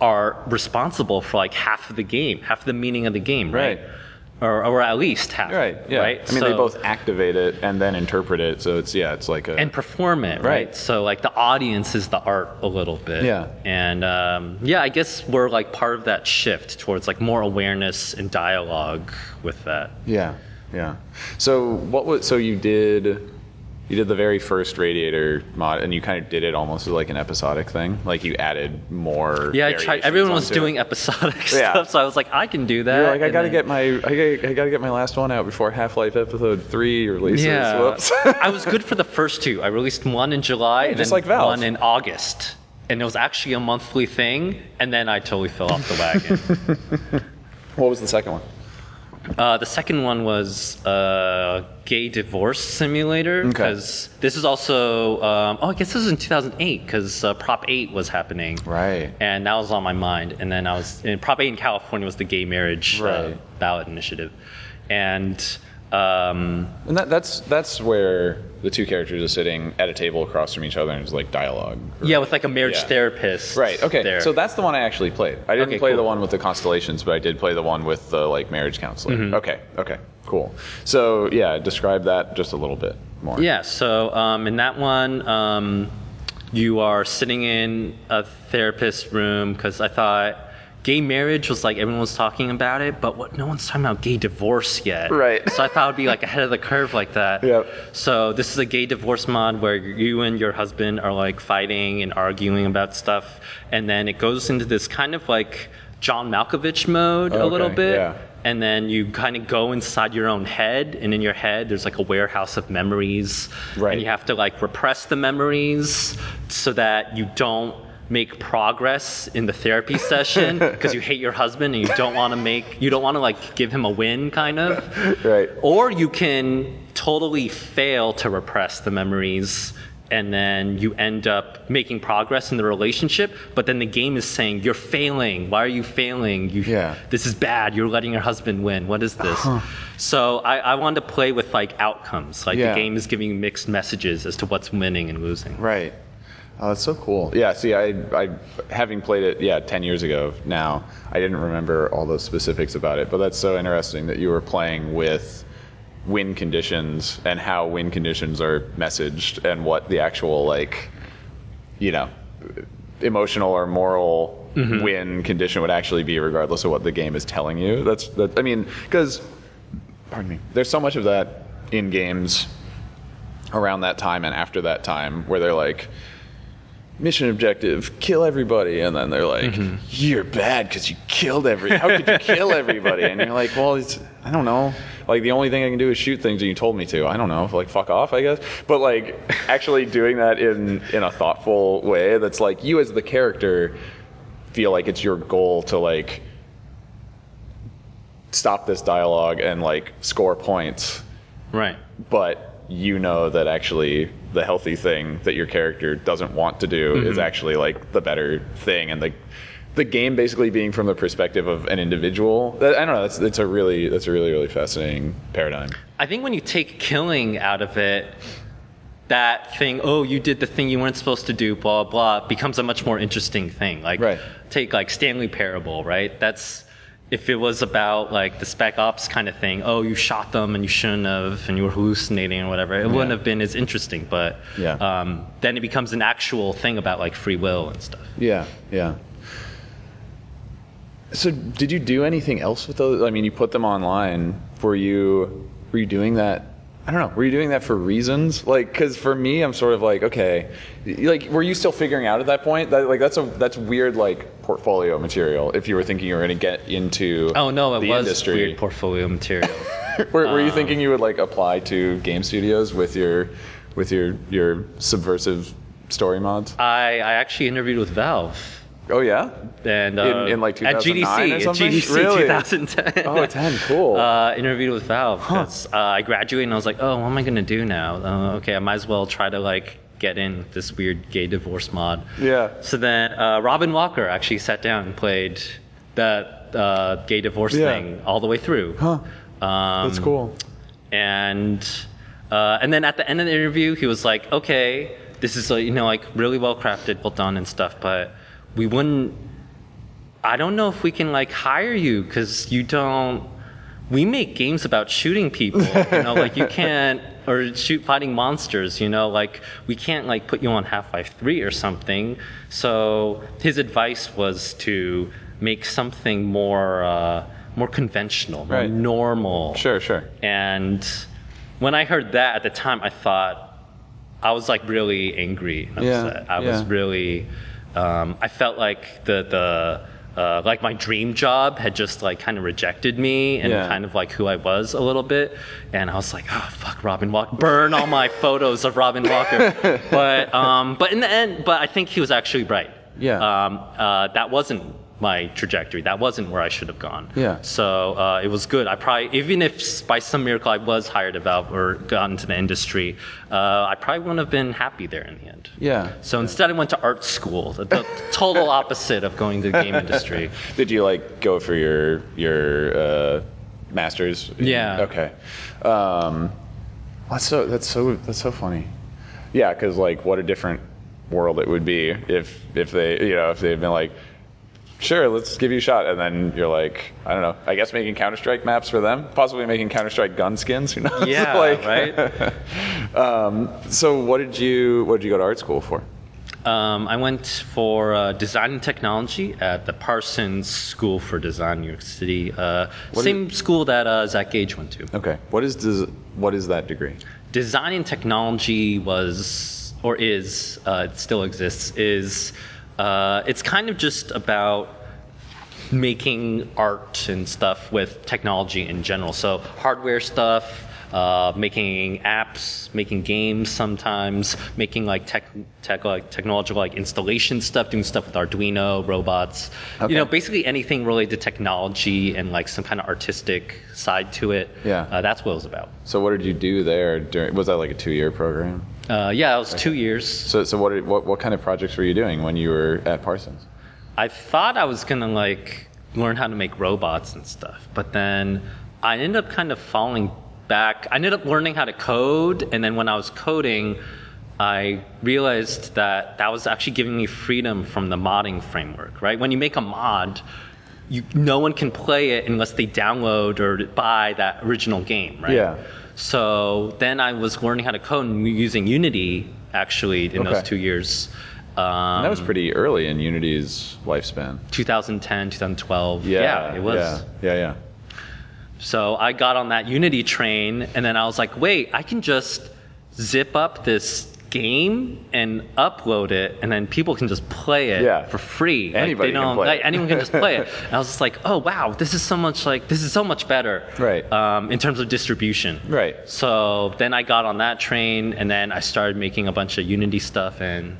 are responsible for like half of the game, half of the meaning of the game, right? Right. Or, or at least half. right yeah Right. i mean they both activate it and then interpret it so it's yeah it's like a and perform it, right? Right. So like the audience is the art a little bit. Yeah. And um, yeah, I guess we're like part of that shift towards like more awareness and dialogue with that. Yeah, yeah. So what was so you did you did the very first radiator mod and you kind of did it almost as like an episodic thing like you added more Yeah, I tried. Everyone was onto it. doing episodic Yeah. stuff, so I was like, I can do that. You're like I and got to then- get my I got I got to get my last one out before Half-Life episode 3 releases. Yeah, Whoops. I was good for the first two. I released one in July, and just then like Valve. one in August, and it was actually a monthly thing. And then I totally fell off the wagon. what was the second one? Uh, the second one was uh, gay divorce simulator because this is also um, oh I guess this was in 2008 because uh, Prop 8 was happening Right. and that was on my mind and then I was in Prop 8 in California was the gay marriage uh, Right. ballot initiative and um, And that, that's that's where the two characters are sitting at a table across from each other and it's like dialogue. yeah with like a marriage Yeah. therapist Right. Okay. there. So that's the one I actually played. I didn't Okay, play the one with the constellations, but I did play the one with the like marriage counselor. Mm-hmm. Okay. Okay. Cool. So yeah, describe that just a little bit more. Yeah, so um, in that one, um, you are sitting in a therapist room because I thought gay marriage was like everyone was talking about it, but what no one's talking about gay divorce yet. Right. So I thought it'd be like ahead of the curve like that. Yep. So this is a gay divorce mod where you and your husband are like fighting and arguing about stuff, and then it goes into this kind of like John Malkovich mode a little bit yeah. and then you kind of go inside your own head and in your head there's like a warehouse of memories Right. and you have to like repress the memories so that you don't make progress in the therapy session because you hate your husband and you don't want to make you don't want to like give him a win kind of? Right. or you can totally fail to repress the memories and then you end up making progress in the relationship but then the game is saying you're failing. Why are you failing? You Yeah. this is bad. You're letting your husband win. What is this? So I, I wanted to play with like outcomes. Like Yeah. the game is giving mixed messages as to what's winning and losing. Right. Oh, that's so cool. Yeah. See, I, I, having played it, yeah, ten years ago now, I didn't remember all the specifics about it. But that's so interesting that you were playing with win conditions and how win conditions are messaged and what the actual like, you know, emotional or moral mm-hmm. win condition would actually be, regardless of what the game is telling you. That's that. I mean, because, pardon me, there's so much of that in games around that time and after that time where they're like mission objective kill everybody and then they're like mm-hmm. you're bad because you killed every how could you kill everybody? And you're like well it's i don't know. Like the only thing i can do is shoot things and you told me to. I don't know. Like fuck off i guess. But like actually doing that in in a thoughtful way that's like you as the character feel like it's your goal to like stop this dialogue and like score points. Right. But you know that actually the healthy thing that your character doesn't want to do is mm-hmm. actually like the better thing and the the game basically being from the perspective of an individual i don't know that's it's a really that's a really really fascinating paradigm I think when you take killing out of it, that thing, oh, you did the thing you weren't supposed to do, blah, blah, becomes a much more interesting thing. Like, Right. take like Stanley Parable, right? That's, if it was about like the spec ops kind of thing, oh, you shot them and you shouldn't have, and you were hallucinating or whatever, it wouldn't have been as interesting. But Yeah. um, then it becomes an actual thing about like free will and stuff. Yeah, yeah. So, did you do anything else with those? I mean, you put them online. Were you were you doing that? I don't know. Were you doing that for reasons? Like, because for me, I'm sort of like, okay, like, were you still figuring out at that point? That like that's a that's weird like portfolio material. If you were thinking you were going to get into Oh no, it the was industry, weird portfolio material. were, were you Um, thinking you would like apply to game studios with your with your your subversive story mods? I, I actually interviewed with Valve. Oh yeah. And uh, In- in, like, at GDC, or something? At GDC Really? 2010. Oh, 10, cool. Uh, interviewed with Valve 'cause, uh, I graduated and I was like, oh, what am I gonna do now? Uh, okay, I might as well try to like get in this weird gay divorce mod. Yeah. So then uh, Robin Walker actually sat down and played that uh, gay divorce Yeah. thing all the way through. Huh. Um, That's cool. and uh, and then at the end of the interview, he was like, "Okay, this is you know like really well crafted, well done and stuff, but we wouldn't. I don't know if we can like hire you because you don't. We make games about shooting people, you know, like you can't or shoot fighting monsters, you know, like we can't like put you on Half Life Three or something. So his advice was to make something more uh, more conventional, more Right. normal. Sure, sure. And when I heard that at the time, I thought I was like really angry and Yeah, upset. I was yeah. really, um, I felt like the the uh, like my dream job had just like kind of rejected me and Yeah. kind of like who I was a little bit. And I was like, oh fuck, Robin Walker, burn all my photos of Robin Walker. but um, but in the end, but I think he was actually right. Yeah. Um, uh, that wasn't my trajectory. That wasn't where I should have gone. Yeah. So uh, it was good. I probably, even if by some miracle I was hired about or got into the industry, uh, I probably wouldn't have been happy there in the end. Yeah. So instead, I went to art school, the, the total opposite of going to the game industry. Did you like go for your your uh, masters? Yeah. Okay. Um, that's so that's so that's so funny. Yeah, because like what a different world it would be if if they you know if they had been like. Sure, let's give you a shot, and then you're like, I don't know. I guess making Counter Strike maps for them, possibly making Counter Strike gun skins. Who knows? Yeah, right. um, so, what did you what did you go to art school for? Um, I went for uh, design and technology at the Parsons School for Design, New York City. Uh, same school that uh, Zach Gage went to. Okay, what is des- what is that degree? design and technology was or is uh, it still exists is uh, it's kind of just about making art and stuff with technology in general so hardware stuff uh, making apps making games sometimes making like tech, tech like technological like installation stuff doing stuff with arduino robots Okay. you know basically anything related to technology and like some kind of artistic side to it Yeah. uh, that's what it was about So, what did you do there? During, was that like a two year program? Uh, yeah, it was two years. So, so what, what what kind of projects were you doing when you were at Parsons? I thought I was gonna like learn how to make robots and stuff, but then I ended up kind of falling back. I ended up learning how to code, and then when I was coding, I realized that that was actually giving me freedom from the modding framework. Right? When you make a mod, you, no one can play it unless they download or buy that original game. Right? Yeah. So then I was learning how to code and using Unity actually in those two years. Um, that was pretty early in Unity's lifespan. 2010, 2012. Yeah, it was. Yeah, yeah, yeah. So I got on that Unity train, and then I was like, wait, I can just zip up this game and upload it, and then people can just play it Yeah. for free. Like, Anybody they can play like, it. anyone can just play it. And I was just like, oh wow, this is so much like this is so much better. Right. Um, in terms of distribution. Right. So then I got on that train, and then I started making a bunch of Unity stuff and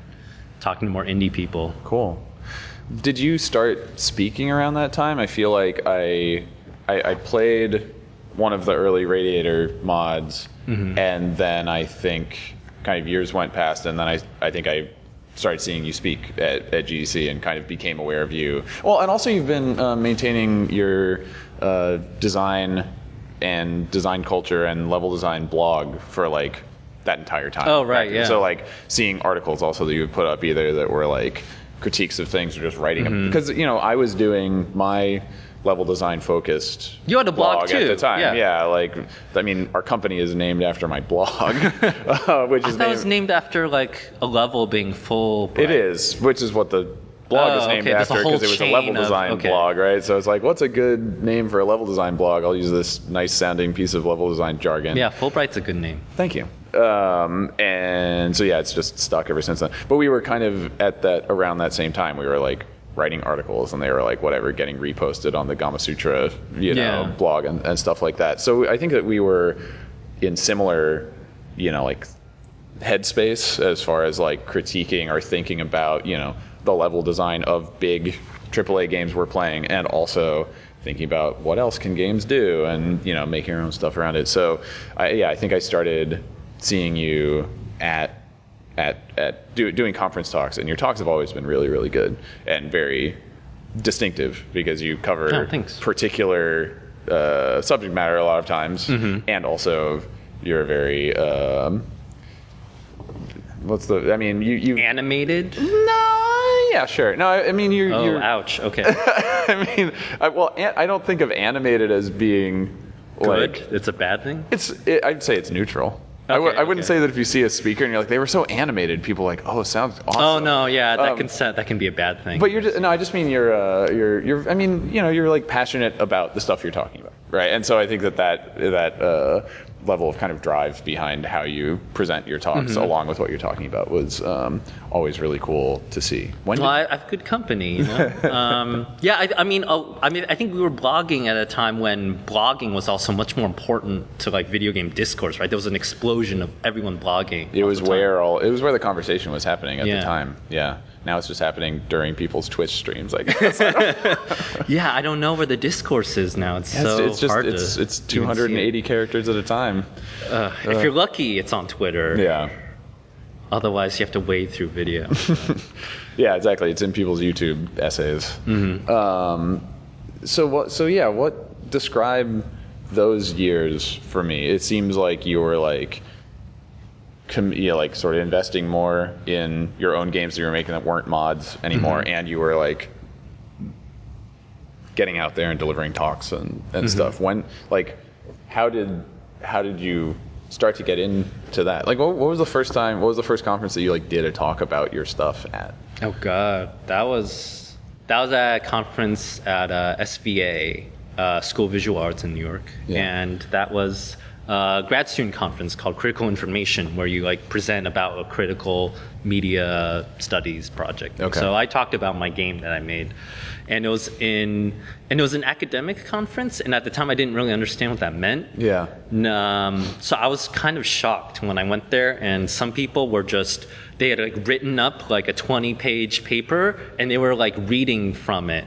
talking to more indie people. Cool. Did you start speaking around that time? I feel like I I, I played one of the early Radiator mods, Mm-hmm. and then I think kind of years went past, and then I I think I started seeing you speak at, at GDC and kind of became aware of you. Well, and also you've been uh, maintaining your uh, design and design culture and level design blog for like that entire time. Oh, right, yeah. So like seeing articles also that you would put up either that were like critiques of things or just writing Mm-hmm. them because you know I was doing my level design focused. You had a blog, at too, the time. yeah. like I mean, our company is named after my blog, uh, which I is thought it was named. named after like a level being full. It is, which is what the blog Oh, is named okay, after because it was a level chain of- design okay. blog, right? So it's like, what's a good name for a level design blog? I'll use this nice sounding piece of level design jargon. Yeah, Fullbright's a good name. Thank you. Um, and so yeah, it's just stuck ever since then. But we were kind of at that around that same time. We were like writing articles, and they were like whatever, getting reposted on the Gamasutra, you know, Yeah. blog and, and stuff like that. So I think that we were in similar, you know, like headspace as far as like critiquing or thinking about you know the level design of big AAA games we're playing, and also thinking about what else can games do, and you know making our own stuff around it. So, I, yeah, I think I started seeing you at at at do, doing conference talks, and your talks have always been really really good and very distinctive because you cover Oh, particular uh, subject matter a lot of times, Mm-hmm. and also you're very um, what's the? I mean, you you Animated? no, yeah, sure. No, I, I mean you're. Oh, you're ouch. Okay. I mean, I, well, an- I don't think of animated as being Good. like It's a bad thing? it's. It, I'd say it's neutral. I w- Okay, I wouldn't okay. say that if you see a speaker and you're like they were so animated, people are like, oh, it sounds awesome. Oh no, yeah, that Um, can set, that can be a bad thing. But you're just, no, I just mean you're uh, you're you're I mean you know you're like passionate about the stuff you're talking about, right? And so I think that that that uh, level of kind of drive behind how you present your talks, Mm-hmm. along with what you're talking about, was um, always really cool to see. When Well, I, I have good company, you know. um, yeah, I, I mean, oh, I mean, I think we were blogging at a time when blogging was also much more important to like video game discourse, right? There was an explosion of everyone blogging. it was where all it was where the conversation was happening at Yeah. the time. Yeah. Now it's just happening during people's Twitch streams. I guess Yeah, I don't know where the discourse is now. It's it's, so it's just hard it's to it's even see it. 280 characters at a time. Uh, if you're lucky, it's on Twitter. Yeah. Otherwise, you have to wade through video. Yeah, exactly. It's in people's YouTube essays. Mm-hmm. Um, so what? So yeah, what describe those years for me? It seems like you were like, com- you know, like sort of investing more in your own games that you were making that weren't mods anymore, Mm-hmm. and you were like getting out there and delivering talks and, Mm-hmm. stuff. When like, how did how did you start to get into that? Like, what, what was the first time? What was the first conference that you like did a talk about your stuff at? Oh God, that was that was at a conference at uh, SVA, uh, School of Visual Arts in New York, Yeah. and that was a grad student conference called Critical Information, where you like present about a critical media studies project. Okay. So I talked about my game that I made, and it was in and it was an academic conference, and at the time I didn't really understand what that meant. Yeah. Um, so I was kind of shocked when I went there, and some people were just they had like written up like a 20 page paper, and they were like reading from it.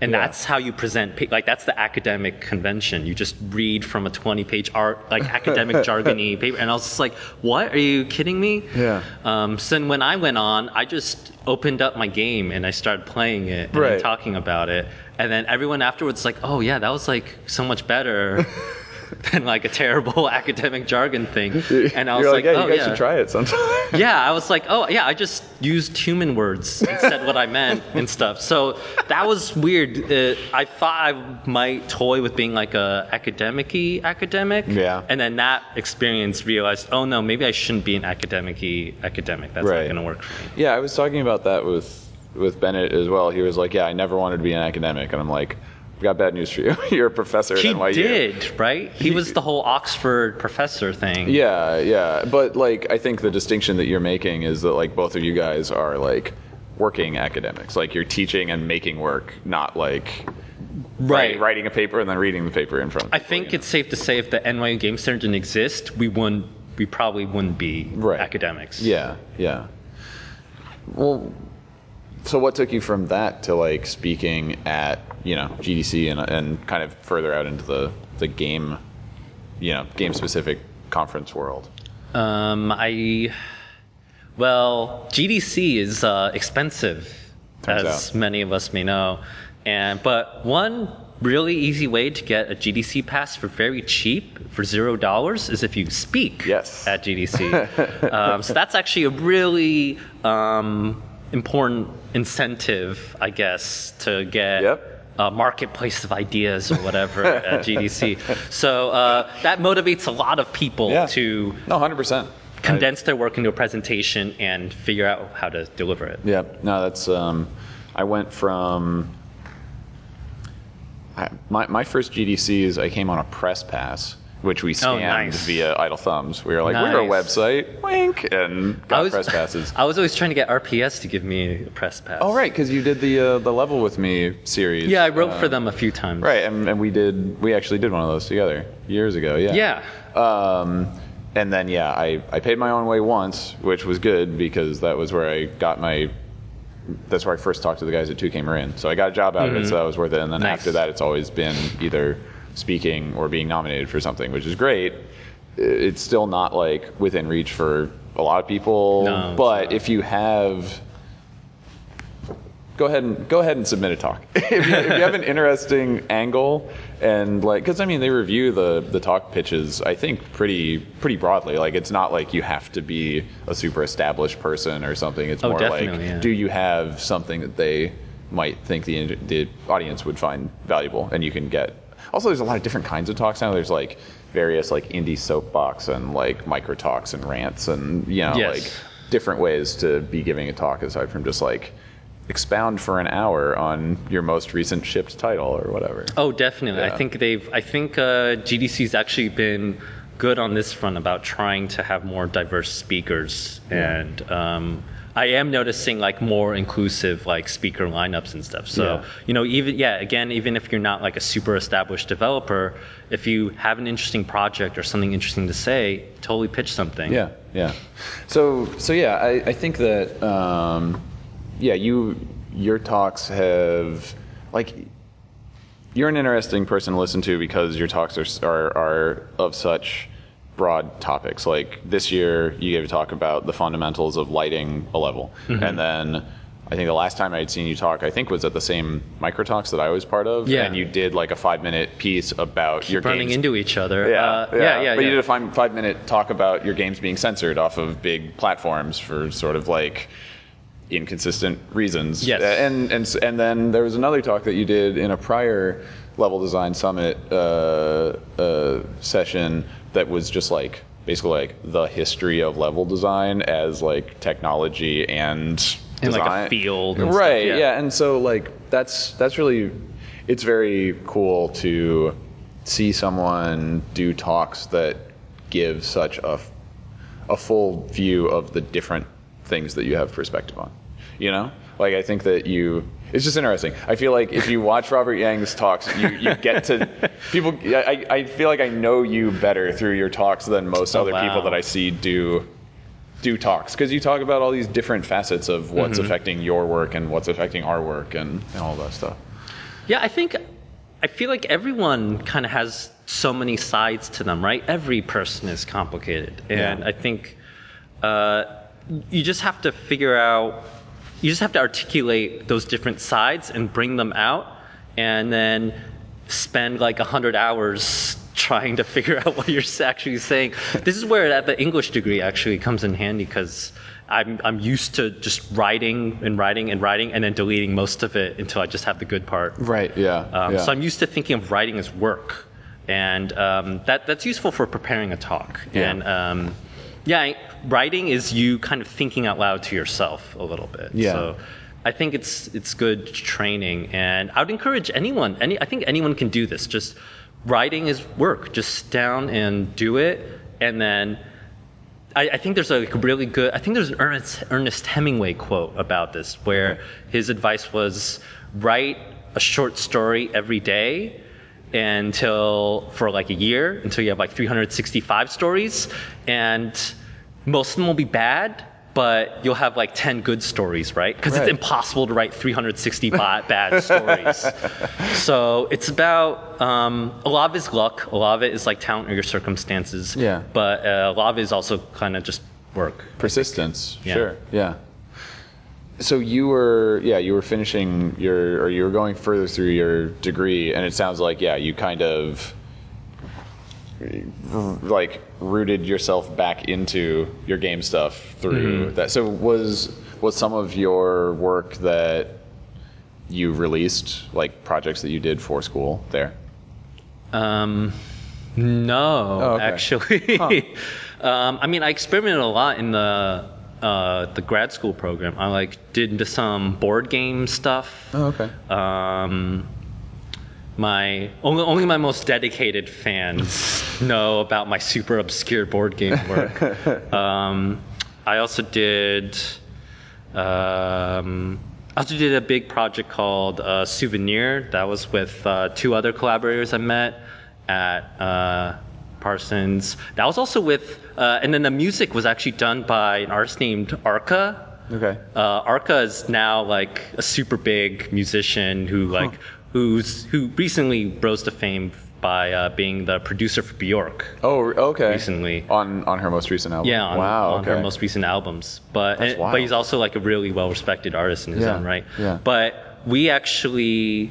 And Yeah. that's how you present, like that's the academic convention. You just read from a 20 page art, like academic jargony paper. And I was just like, what? Are you kidding me? Yeah. Um, so then when I went on, I just opened up my game and I started playing it and Right. talking about it. And then everyone afterwards like, oh yeah, that was like so much better than like a terrible academic jargon thing. And I was You're like, yeah, oh you guys yeah. should try it sometime. Yeah, I was like, oh yeah, I just used human words and said what I meant and stuff. So that was weird. Uh, I thought I might toy with being like a academic-y academic. Yeah. And then that experience realized, oh no, maybe I shouldn't be an academic-y academic. That's Right. not going to work for me. yeah, I was talking about that with with Bennett as well. He was like, "Yeah, I never wanted to be an academic," and I'm like, "I've got bad news for you. You're a professor He at NYU." did, right? He was the whole Oxford professor thing. Yeah, yeah, but like I think the distinction that you're making is that like both of you guys are like working academics. Like you're teaching and making work, not like Right. writing a paper and then reading the paper in front. Of I think it's safe to say if the NYU Game Center didn't exist, we wouldn't. We probably wouldn't be Right. academics. Yeah, yeah. Well, so what took you from that to like speaking at you know GDC and and kind of further out into the the game, you know, game specific conference world? Um, I well, GDC is uh, expensive, Turns as out. many of us may know, and but one really easy way to get a GDC pass for very cheap for zero dollars is if you speak Yes. at GDC. um, so that's actually a really um, important incentive, I guess, to get Yep. Uh, marketplace of ideas or whatever at GDC. So uh, that motivates a lot of people Yeah. to No, hundred percent. condense their work into a presentation and figure out how to deliver it. Yeah, no, that's. Um, I went from. I, my my first GDCs, I came on a press pass, which we scanned Oh, nice. via Idle Thumbs. We were like, we're a Nice. website, wink, and I got was, press passes. I was always trying to get RPS to give me a press pass. oh right, because you did the uh, the level with me series. Yeah, I wrote for them a few times. Right, and, and we did. We actually did one of those together years ago. Yeah. Yeah. Um, and then yeah, I, I paid my own way once, which was good because that was where I got my. That's where I first talked to the guys at 2K Marin. So I got a job out of it, so that was worth it. And then Mm-hmm. Nice. after that, it's always been either speaking or being nominated for something, which is great. It's still not like within reach for a lot of people, No, but if you have go ahead and go ahead and submit a talk. if, you, if you have an interesting angle and like, because I mean, they review the the talk pitches. I think pretty pretty broadly. Like, it's not like you have to be a super established person or something. It's Oh, more like, yeah. do you have something that they might think the the audience would find valuable, and you can get. Also, there's a lot of different kinds of talks now. There's like various like indie soapbox and like micro talks and rants and you know Yes. like different ways to be giving a talk aside from just like expound for an hour on your most recent shipped title or whatever. Oh, definitely. Yeah. I think they've. I think uh, GDC's actually been good on this front about trying to have more diverse speakers, and um, I am noticing like more inclusive like speaker lineups and stuff. So Yeah. you know, even yeah, again, even if you're not like a super established developer, if you have an interesting project or something interesting to say, totally pitch something. Yeah, yeah. So, so yeah, I, I think that, um, yeah, you, your talks have, like, you're an interesting person to listen to because your talks are, are, are of such broad topics. Like this year, you gave a talk about the fundamentals of lighting a level, Mm-hmm. and then I think the last time I had seen you talk, I think was at the same micro talks that I was part of, Yeah. and you did like a five minute piece about your running games into each other. yeah, Uh, yeah, yeah, yeah. But yeah. you did a five, five minute talk about your games being censored off of big platforms for sort of like inconsistent reasons. Yes. And and and then there was another talk that you did in a prior level design summit uh, uh, session that was just like basically like the history of level design as like technology and In, like, a field and stuff, right? yeah. yeah, and so like that's that's really it's very cool to see someone do talks that give such a a full view of the different things that you have perspective on. You know, like I think that you. It's just interesting. I feel like if you watch Robert Yang's talks, you, you get to people. I, I feel like I know you better through your talks than most Oh, other people that I see do do talks because you talk about all these different facets of what's Mm-hmm. affecting your work and what's affecting our work and, and all that stuff. Yeah, I think I feel like everyone kind of has so many sides to them, right? Every person is complicated, and Yeah. I think uh, you just have to figure out. You just have to articulate those different sides and bring them out, and then spend like a hundred hours trying to figure out what you're actually saying. This is where the English degree actually comes in handy because I'm I'm used to just writing and writing and writing and then deleting most of it until I just have the good part. Right. Yeah. Um, yeah. So I'm used to thinking of writing as work, and um, that that's useful for preparing a talk. Yeah. And um, yeah, writing is you kind of thinking out loud to yourself a little bit. Yeah. So I think it's it's good training, and I would encourage anyone. Any I think anyone can do this. Just writing is work. Just sit down and do it, and then. I, I think there's a really good. I think there's an Ernest, Ernest Hemingway quote about this, where his advice was write a short story every day until for like a year until you have like 365 stories, and most of them will be bad, but you'll have like 10 good stories, right? Because Right. it's impossible to write 360 ba- bad stories. So it's about um, a lot of it's luck, a lot of it is like talent or your circumstances. Yeah. But uh, a lot of it is also kind of just work. persistence Yeah. sure yeah so you were yeah you were finishing your or you were going further through your degree and it sounds like yeah you kind of like rooted yourself back into your game stuff through that so was was some of your work that you released like projects that you did for school there? Um, no, Oh, okay. actually. um, I mean, I experimented a lot in the uh, the grad school program. I like did some board game stuff. Oh, okay. Um, my only, only my most dedicated fans know about my super obscure board game work. um, I also did. Um, I also did a big project called uh, Souvenir. That was with uh, two other collaborators I met at uh, Parsons. That was also with, uh, and then the music was actually done by an artist named Arca. Okay. Uh, Arca is now like a super big musician who like who's who recently rose to fame by uh, being the producer for Bjork. Oh, okay. Recently. on on her most recent album. Yeah, on, wow. on her most recent albums. But and- but he's also like a really well respected artist in his Yeah, own right. yeah. But we actually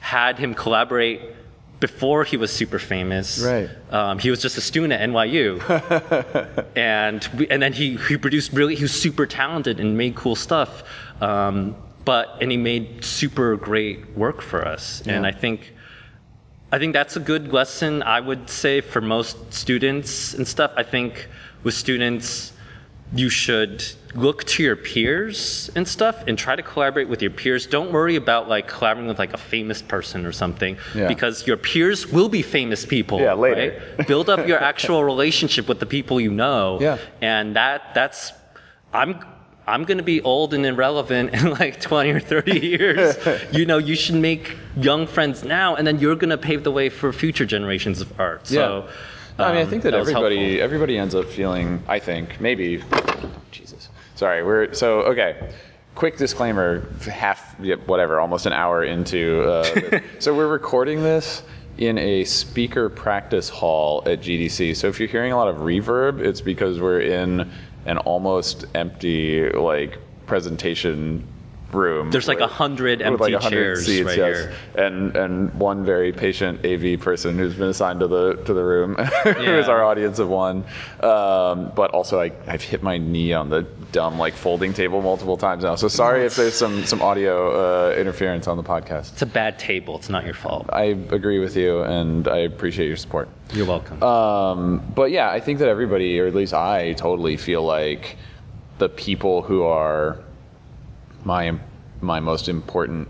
had him collaborate before he was super famous. Right. Um, he was just a student at NYU, and we, and then he he produced really he was super talented and made cool stuff. Um, but and he made super great work for us, and I think. I think that's a good lesson, I would say, for most students and stuff. I think with students, you should look to your peers and stuff and try to collaborate with your peers. Don't worry about like collaborating with like a famous person or something Yeah. because your peers will be famous people. Yeah, later. right? Build up your actual relationship with the people you know. Yeah. And that that's I'm I'm going to be old and irrelevant in like 20 or 30 years. you know, you should make young friends now and then you're going to pave the way for future generations of art. So Yeah. No, I mean, I um, think that, was everybody everybody ends up feeling. I think maybe. Jesus. Sorry. We're so okay. Quick disclaimer: half, yeah, whatever, almost an hour into. Uh, so we're recording this in a speaker practice hall at GDC. So if you're hearing a lot of reverb, it's because we're in an almost empty like presentation room. There's like a hundred empty like 100 chairs seats, right yes. here. and and one very patient AV person who's been assigned to the to the room, who is Yeah. our audience of one. Um, but also, I, I've hit my knee on the dumb like folding table multiple times now. So sorry if there's some some audio uh, interference on the podcast. It's a bad table. It's not your fault. I agree with you, and I appreciate your support. You're welcome. Um, but yeah, I think that everybody, or at least I, totally feel like the people who are my my most important,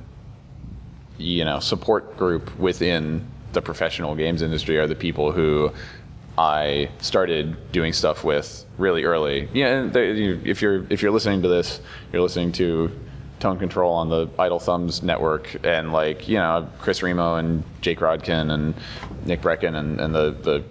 you know, support group within the professional games industry are the people who I started doing stuff with really early. Yeah, they, you, if you're if you're listening to this, you're listening to Tone Control on the Idle Thumbs network, and like you know Chris Remo and Jake Rodkin and Nick Breckon and, and the the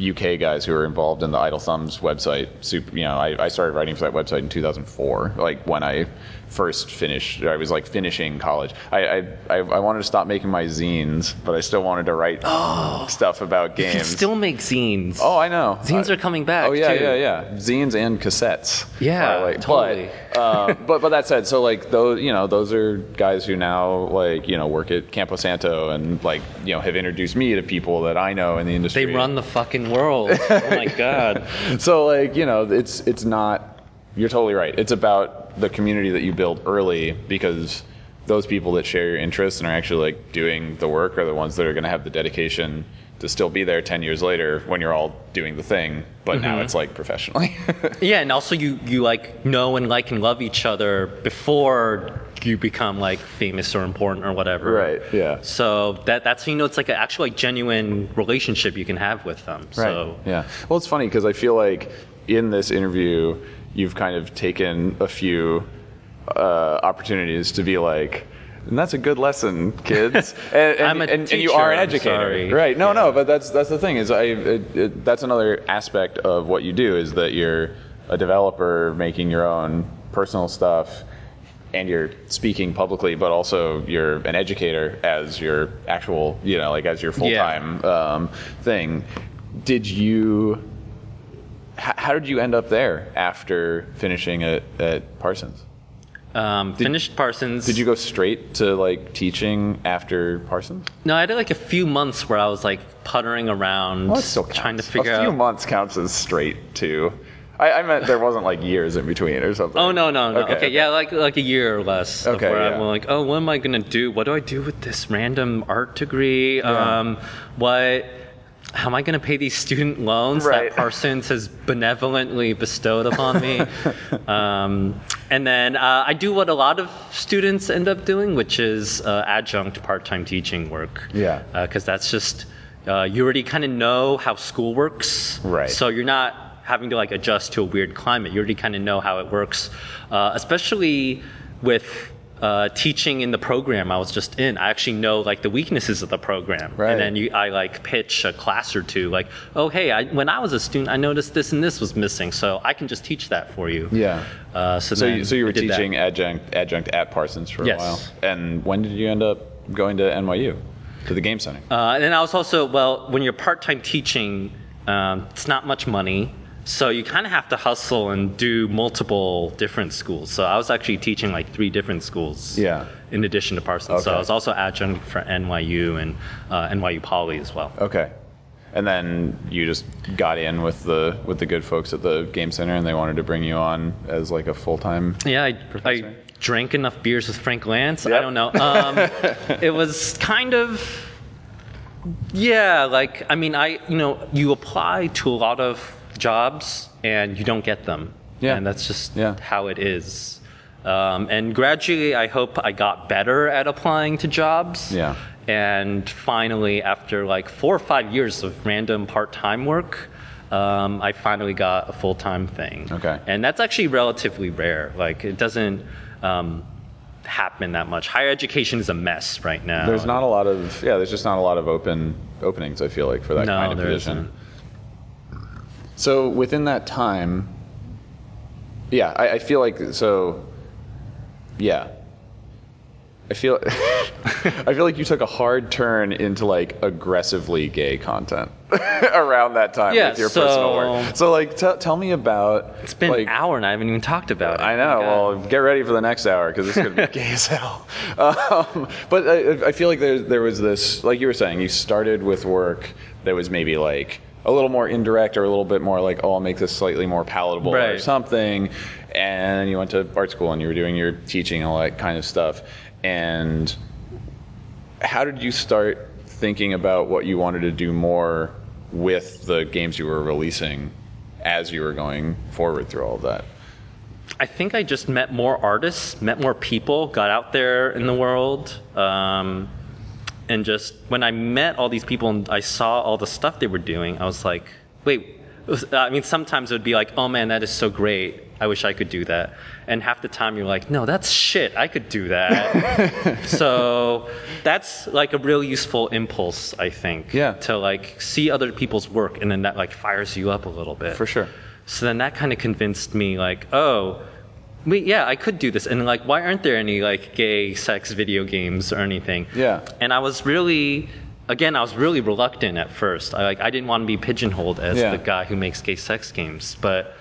UK guys who are involved in the Idle Thumbs website. Super, you know, I, I started writing for that website in 2004, like when I first finished. I was like finishing college. I I, I, wanted to stop making my zines, but I still wanted to write stuff about you can games. still make zines. Oh, I know. Zines I- are coming back. Oh yeah, too. yeah, yeah. Zines and cassettes. Yeah, like, totally. But, uh, but but that said, so like those you know those are guys who now like you know work at Campo Santo and like you know have introduced me to people that I know in the industry. They run the fucking world. oh my god. so like you know it's it's not you're totally right it's about the community that you build early because those people that share your interests and are actually like doing the work are the ones that are going to have the dedication to still be there 10 years later when you're all doing the thing but now mm-hmm. it's like professionally Yeah, and also you you like know and like and love each other before you become like famous or important or whatever. Right, yeah. So that that's you know it's like an actual like genuine relationship you can have with them. So yeah well it's funny because i feel like in this interview you've kind of taken a few uh, opportunities to be like and that's a good lesson, kids. And, and, I'm a and, and you are an educator, right? No, no, but that's that's the thing is I it, it, that's another aspect of what you do is that you're a developer making your own personal stuff, and you're speaking publicly, but also you're an educator as your actual, you know, like as your full time um, thing. Did you? How did you end up there after finishing at, at Parsons? um, finished Parsons. Did you go straight to like teaching after Parsons? No, I did like a few months where I was like puttering around, Well, still trying to figure out. a few out. months counts as straight too. I, I meant there wasn't like years in between or something. Oh no no no. Okay, Okay, yeah, like like a year or less. Okay, where yeah. I'm like, oh, what am I gonna do? What do I do with this random art degree? Um, what? How am I gonna pay these student loans Right. that Parsons has benevolently bestowed upon me? um, and then uh, I do what a lot of students end up doing, which is uh, adjunct part-time teaching work. Yeah. Because that's just uh, you already kind of know how school works. Right. So you're not having to like adjust to a weird climate. You already kind of know how it works, uh, especially with uh, teaching in the program I was just in. I actually know like the weaknesses of the program, Right. and then you, I like pitch a class or two, like, oh hey, I, when I was a student, I noticed this and this was missing, so I can just teach that for you. Yeah. Uh, so So then you, so you were did that. teaching adjunct adjunct at Parsons for a while. And when did you end up going to NYU to the game center? Uh, and then I was also well, when you're part-time teaching, um, it's not much money, so you kind of have to hustle and do multiple different schools. So I was actually teaching like three different schools. Yeah. In addition to Parsons, so I was also adjunct for NYU and uh, NYU Poly as well. Okay. And then you just got in with the with the good folks at the game center, and they wanted to bring you on as like a full time. Yeah, I, I drank enough beers with Frank Lantz. I don't know. Um, it was kind of, yeah, like, I mean, I, you know, you apply to a lot of jobs and you don't get them. Yeah. And that's just Yeah. how it is. Um, and gradually, I hope I got better at applying to jobs. Yeah. And finally, after like four or five years of random part time work, um, I finally got a full time thing. Okay. And that's actually relatively rare. Like, it doesn't um, happen that much. Higher education is a mess right now. There's not a lot of yeah. There's just not a lot of open openings. I feel like for that No, kind of position. isn't. So within that time, yeah, I, I feel like so. Yeah, I feel I feel like you took a hard turn into like aggressively gay content around that time Yeah, with your so- personal work. So like, t- tell me about. It's been like, an hour and I haven't even talked about it. I know. Oh. Well, get ready for the next hour because this could be gay as hell. Um, but I, I feel like there, there was this, like you were saying, you started with work that was maybe like a little more indirect or a little bit more like, oh, I'll make this slightly more palatable or something. And you went to art school and you were doing your teaching and all that kind of stuff. And how did you start thinking about what you wanted to do more with the games you were releasing as you were going forward through all of that? I think I just met more artists, met more people, got out there in the world. Um, and just when I met all these people and I saw all the stuff they were doing, I was like, wait. was- I mean, sometimes it would be like, oh man, that is so great. I wish I could do that. And half the time you're like, no, that's shit. I could do that. so that's like a real useful impulse, I think. Yeah. To like see other people's work and then that like fires you up a little bit. For sure. So then that kind of convinced me, like, oh, wait, yeah, I could do this. And like, why aren't there any like gay sex video games or anything? Yeah. And I was really, again, I was really reluctant at first. I like, I didn't want to be pigeonholed as Yeah. the guy who makes gay sex games, but.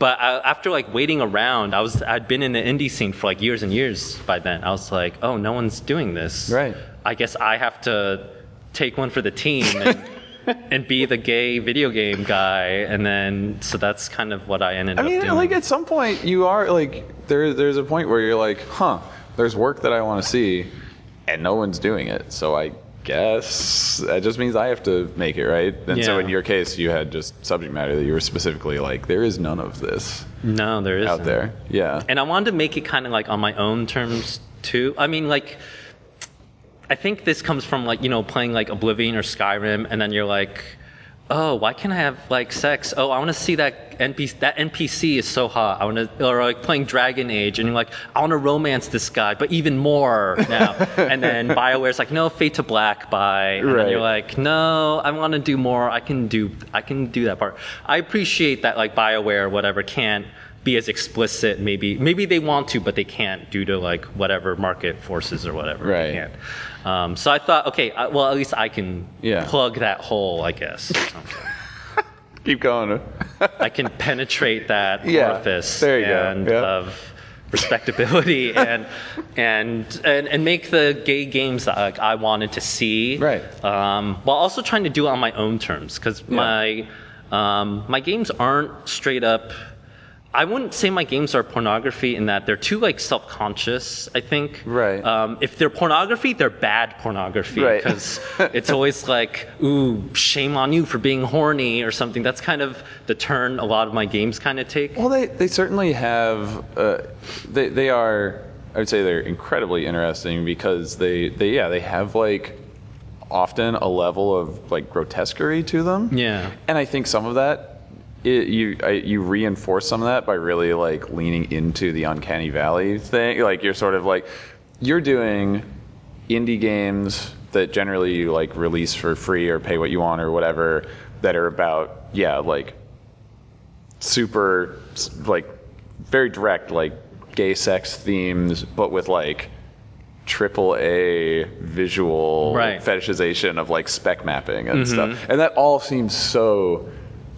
But I, after like waiting around, I was I'd been in the indie scene for like years and years by then. I was like, oh, no one's doing this. Right. I guess I have to take one for the team and, and be the gay video game guy. And then, so that's kind of what I ended up. I up mean, doing. like at some point, you are like there. There's a point where you're like, huh, there's work that I want to see, and no one's doing it. So I guess that just means I have to make it, right? And so in your case, you had just subject matter that you were specifically like, there is none of this no, there isn't. out there. Yeah. And I wanted to make it kind of like on my own terms too. I mean, like, I think this comes from like, you know, playing like Oblivion or Skyrim, and then you're like, oh, why can't I have like sex? Oh, I want to see that NPC. That NPC is so hot. I want to, or like playing Dragon Age, and you're like, I want to romance this guy, but even more now. and then Bioware's like, no, Fate to Black by, and then you're like, no, I want to do more. I can do, I can do that part. I appreciate that like Bioware or whatever can't be as explicit. Maybe, maybe they want to, but they can't due to like whatever market forces or whatever. They Right. Um, so I thought, okay, I, well, at least I can Yeah. plug that hole, I guess. Keep going. I can penetrate that Yeah, orifice there you go, and yeah. of respectability and, and and and make the gay games that like, I wanted to see. Right. Um, while also trying to do it on my own terms because my Um, my games aren't straight up. I wouldn't say my games are pornography in that they're too like self-conscious. I think. Right. Um, if they're pornography, they're bad pornography Right. because it's always like, "Ooh, shame on you for being horny" or something. That's kind of the turn a lot of my games kind of take. Well, they, they certainly have. Uh, they they are. I would say they're incredibly interesting because they they yeah they have like often a level of like grotesquerie to them. Yeah. And I think some of that. It, you I, you reinforce some of that by really like leaning into the uncanny valley thing. Like you're sort of like you're doing indie games that generally you like release for free or pay what you want or whatever that are about yeah like super like very direct like gay sex themes but with like triple A visual Right. fetishization of like spec mapping and mm-hmm. stuff. And that all seems so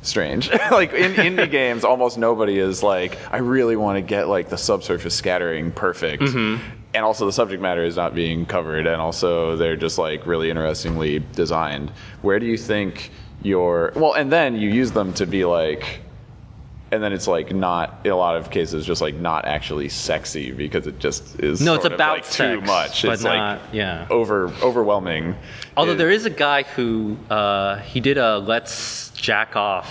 strange. like in indie games almost nobody is like I really want to get like the subsurface scattering perfect. And also the subject matter is not being covered and also they're just like really interestingly designed. Where do you think your well and then you use them to be like and then it's like not in a lot of cases just like not actually sexy because it just is No, it's about like too much. but it's not- like yeah. over overwhelming. Although It- there is a guy who uh, he did a let's jack off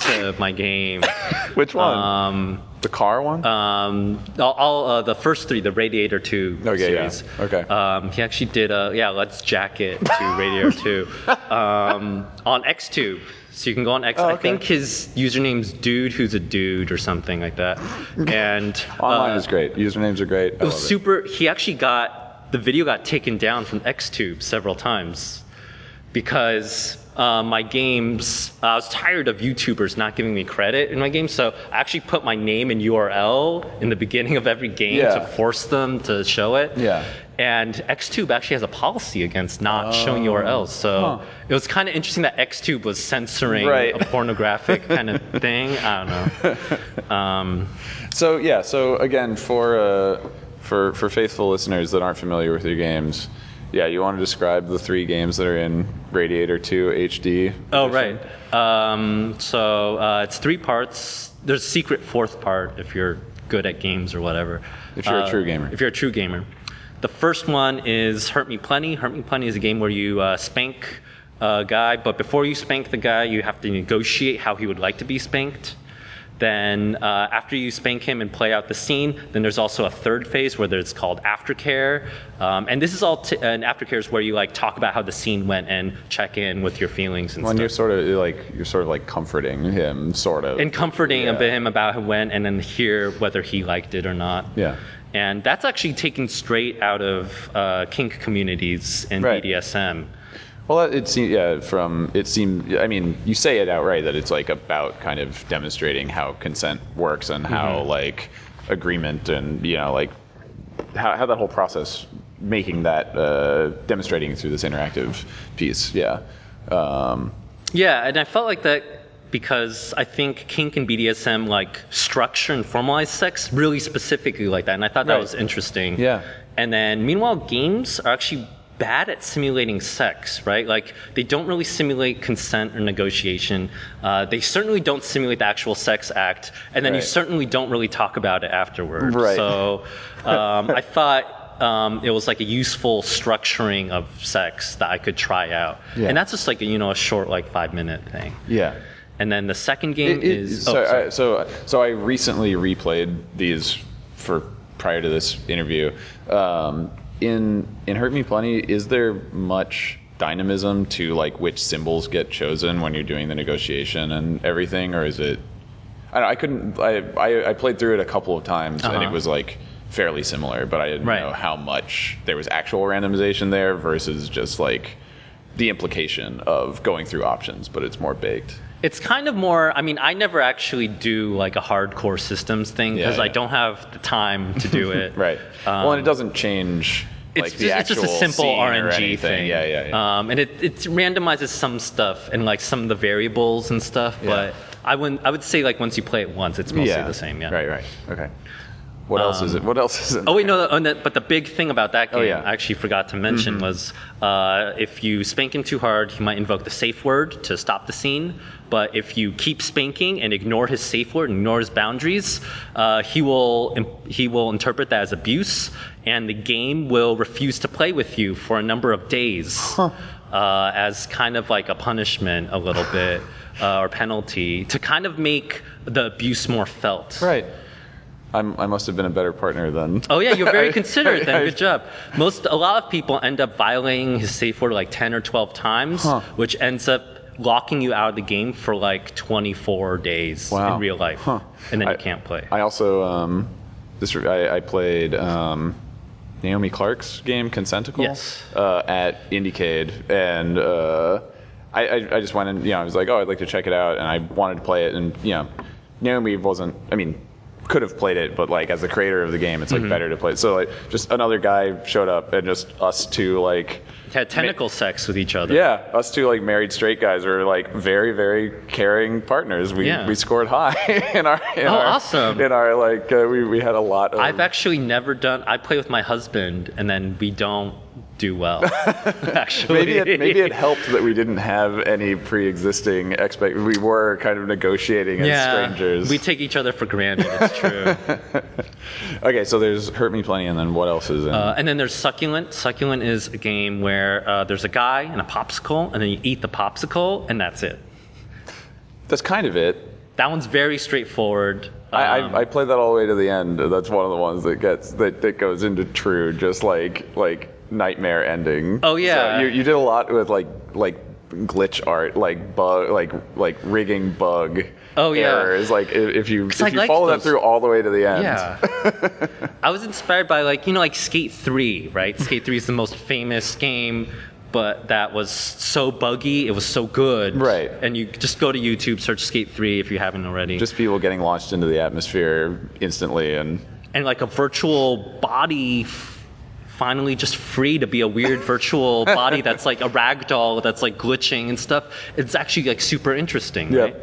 to my game. which one? Um, the car one? um, all, all uh, the first three, the Radiator Two Okay, yeah. Okay. Um, he actually did a yeah, let's jack it to Radiator Two um, on XTube. So you can go on X. Oh, I think his username's dude who's a dude or something like that. And Online uh, is great. Usernames are great. I it was super. He actually got the video got taken down from XTube several times because uh, my games. I was tired of YouTubers not giving me credit in my games, so I actually put my name and URL in the beginning of every game Yeah. to force them to show it. Yeah. And XTube actually has a policy against not showing URLs, so Oh. Huh. it was kind of interesting that XTube was censoring Right. a pornographic kind of thing. I don't know. Um, So yeah, so again for uh, for for faithful listeners that aren't familiar with your games, yeah, you want to describe the three games that are in Radiator 2 HD. Oh, edition? right. Um, so uh, it's three parts. There's a secret fourth part if you're good at games or whatever. If you're a Uh, true gamer. If you're a true gamer. The first one is Hurt Me Plenty. Hurt Me Plenty is a game where you uh, spank a guy, but before you spank the guy, you have to negotiate how he would like to be spanked. Then, uh, after you spank him and play out the scene, then there's also a third phase where there's called aftercare, um, and this is all. T- and aftercare is where you like talk about how the scene went and check in with your feelings and When stuff. you're sort of like you're sort of like comforting him, sort of. and comforting Yeah. him about how it went, and then hear whether he liked it or not. Yeah. And that's actually taken straight out of uh, kink communities and Right. BDSM. Well, it seems yeah. From it seems. I mean, you say it outright that it's like about kind of demonstrating how consent works and how Mm-hmm. like agreement and you know like how, how that whole process making that uh, demonstrating through this interactive piece. Yeah. Um, Yeah, and I felt like that because I think kink and BDSM like structure and formalize sex really specifically like that, and I thought that Right. was interesting. Yeah. And then meanwhile, games are actually bad at simulating sex, right? Like they don't really simulate consent or negotiation. Uh, they certainly don't simulate the actual sex act, and then you certainly don't really talk about it afterward. Right. So um, I thought. Um, it was like a useful structuring of sex that I could try out, Yeah. and that's just like a, you know a short like five minute thing. yeah. And then the second game It- it- is so, oh. I, so so I recently replayed these for prior to this interview. Um, in in Hurt Me Plenty, is there much dynamism to like which symbols get chosen when you're doing the negotiation and everything, or is it? I, don't, I couldn't. I, I I played through it a couple of times and Uh-huh. it was like fairly similar, but I didn't Right. know how much there was actual randomization there versus just like the implication of going through options, but it's more baked. It's kind of more. I mean, I never actually do like a hardcore systems thing Yeah, because I don't have the time to do it. Right. Um, well, and it doesn't change like it's, the just, it's just a simple RNG thing. Yeah, yeah, yeah. Um, and it, it randomizes some stuff and like some of the variables and stuff. Yeah. But I wouldn't. I would say like once you play it once, it's mostly yeah. the same. Yeah. Right. Right. Okay. What else is it? What else is it? Oh wait, no, no, but the big thing about that game, Oh, yeah. Mm-hmm. I actually forgot to mention, was uh, if you spank him too hard, he might invoke the safe word to stop the scene. But if you keep spanking and ignore his safe word, and ignore his boundaries, uh, he will he will interpret that as abuse, and the game will refuse to play with you for a number of days. Uh, as kind of like a punishment, a little bit, uh, or penalty, to kind of make the abuse more felt. Right. I'm, I must have been a better partner than. Oh yeah, you're very considerate. Then good job. Most a lot of people end up violating his safe word like ten or twelve times, Huh. which ends up locking you out of the game for like 24 days Wow. in real life, Huh. and then I- you can't play. I also um, this I, I played um, Naomi Clark's game Consentacle Yes. uh, at IndieCade, and uh, I, I I just went and you know I was like, oh, I'd like to check it out, and I wanted to play it, and you know, Naomi wasn't. I mean. Could have played it, but like as the creator of the game, it's like better to play it. So like, just another guy showed up, and just us two like Had tentacle sex with each other. yeah, us two like married straight guys were like very very caring partners. We Yeah. we scored high in our in Oh, our, awesome. in our like uh, we we had a lot of I've actually never done. I play with my husband, and then we don't do well. actually, maybe it, maybe it helped that we didn't have any pre-existing expect. We were kind of negotiating as yeah, strangers. we take each other for granted. It's true. okay, so there's hurt me plenty, and then what else is in? Uh, and then there's Succulent. Succulent is a game where uh, there's a guy and a popsicle, and then you eat the popsicle, and that's it. That's kind of it. That one's very straightforward. I, Um, I, I played that all the way to the end. That's one of the ones that gets that, that goes into true, just like like nightmare ending. Oh, yeah. So you, you did a lot with like like glitch art, like bug, like like rigging bug. Oh, yeah. Errors. Like if, you if I you follow those. that through all the way to the end. Yeah. I was inspired by like you know like Skate Three, right? Skate Three is the most famous game, but that was so buggy. It was so good. Right. And you just go to YouTube, search Skate Three if you haven't already. Just people getting launched into the atmosphere instantly, and and like a virtual body finally just free to be a weird virtual body that's like a rag doll that's like glitching and stuff it's actually like super interesting Yeah. right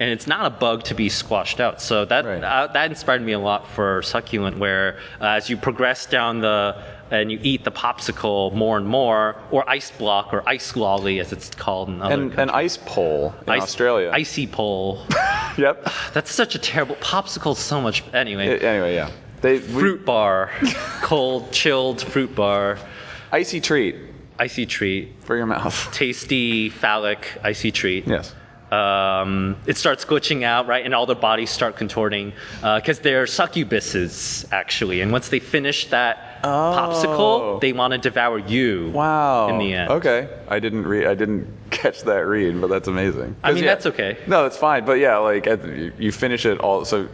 and it's not a bug to be squashed out so that Right. uh, that inspired me a lot for succulent where uh, as you progress down the and you eat the popsicle more and more or ice block or ice lolly as it's called in other and an ice pole in Ice- Australia. icy pole Yep. that's such a terrible popsicle so much anyway anyway, yeah. They we- fruit bar, cold, chilled fruit bar, icy treat icy treat, for your mouth. tasty, phallic, icy treat. Yes. Um, it starts glitching out, right, and all their bodies start contorting because they're succubuses, actually. And once they finish that Oh. popsicle, they want to devour you. Wow. In the end. Okay. I didn't read. I didn't catch that read, but that's amazing. I mean, yeah. that's okay. No, that's fine. But yeah, like you finish it all. So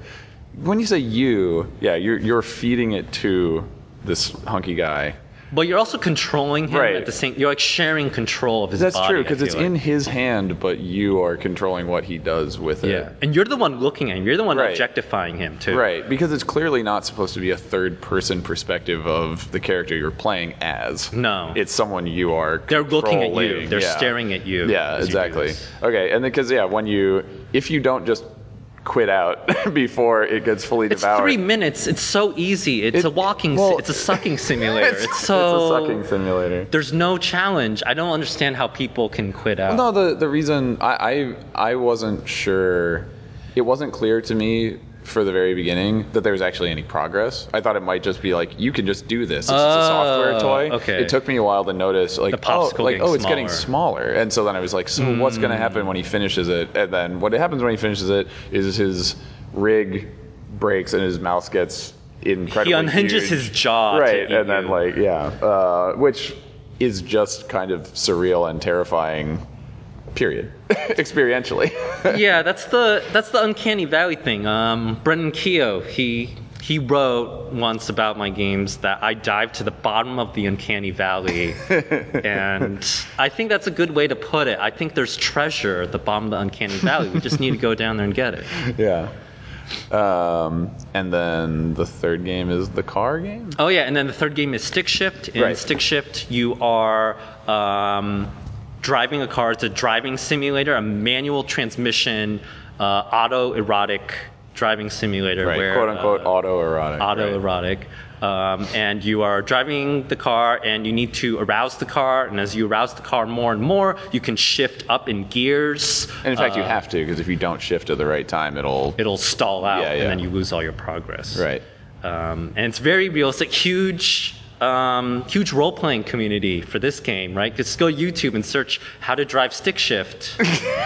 when you say you, yeah, you're you're feeding it to this hunky guy. But you're also controlling him Right. at the same. You're like sharing control of his That's body. true because it's like. in his hand, but you are controlling what he does with it. Yeah, and you're the one looking at him. You're the one Right. objectifying him too. Right, because it's clearly not supposed to be a third person perspective of the character you're playing as. No. It's someone you are They're looking at you. They're Yeah. staring at you. Yeah, as you exactly. Okay, and because yeah, when you if you don't just quit out before it gets fully It's devoured. three minutes. It's so easy. It's It- a walking. well, it's a sucking simulator. it's, It's, so. it's a sucking simulator. There's no challenge. I don't understand how people can quit out. No, the the reason I, I I wasn't sure, it wasn't clear to me for the very beginning that there was actually any progress. I thought it might just be like you can just do this. It's just a software Oh, toy. okay. It took me a while to notice like The oh, like oh it's getting smaller. and so then I was like, so what's going to happen when he finishes it? And then what happens when he finishes it is his rig breaks and his mouth gets incredibly he unhinges huge. his jaw. right and then you. like yeah uh, which is just kind of surreal and terrifying period experientially yeah, that's the that's the uncanny valley thing. Um, Brendan Keogh, he he wrote once about my games that I dive to the bottom of the uncanny valley, and I think that's a good way to put it. I think there's treasure at the bottom of the uncanny valley. We just need to go down there and get it. yeah um, and then the third game is the car game Oh yeah, and then the third game is Stick Shift. In Right. Stick Shift, you are um, driving a car. It's a driving simulator, a manual transmission, uh, auto erotic driving simulator Right. where Quote unquote uh, autoerotic. right. autoerotic. Um, and you are driving the car and you need to arouse the car. And as you arouse the car more and more, you can shift up in gears. And in fact, you Uh, have to because if you don't shift at the right time, it'll. It'll stall out Yeah, yeah. and then you lose all your progress. Right. Um, and it's very realistic. Huge, um, huge role playing community for this game, right? Just go YouTube and search how to drive stick shift.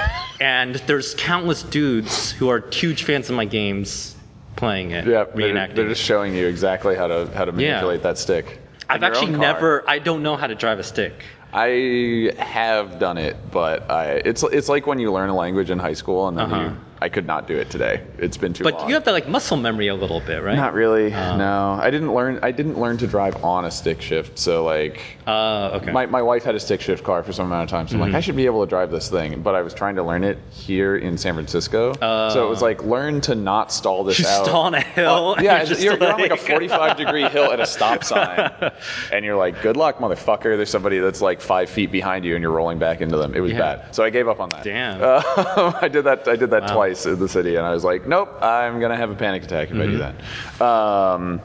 and there's countless dudes who are huge fans of my games playing it, Yeah, they're, reenacting. they're just showing you exactly how to how to manipulate that stick. I've actually never. I don't know how to drive a stick. I have done it, but I it's it's like when you learn a language in high school and then Uh-huh. you. I could not do it today. It's been too But long. you have that like muscle memory a little bit, right? Not really. Uh. no, I didn't learn. I didn't learn to drive on a stick shift. So like, Uh, okay. my, my wife had a stick shift car for some amount of time. So I'm Mm-hmm. like, I should be able to drive this thing. But I was trying to learn it here in San Francisco. so it was like, learn to not stall this you out. stall on a hill. Uh, yeah, you're, just you're, you're on like a 45 degree hill at a stop sign, and you're like, "Good luck, motherfucker." There's somebody that's like five feet behind you, and you're rolling back into them. It was Yeah. bad, so I gave up on that. Damn. Uh, I did that. I did that Wow. twice in the city, and I was like, "Nope, I'm gonna have a panic attack if I do Mm-hmm. that." Um,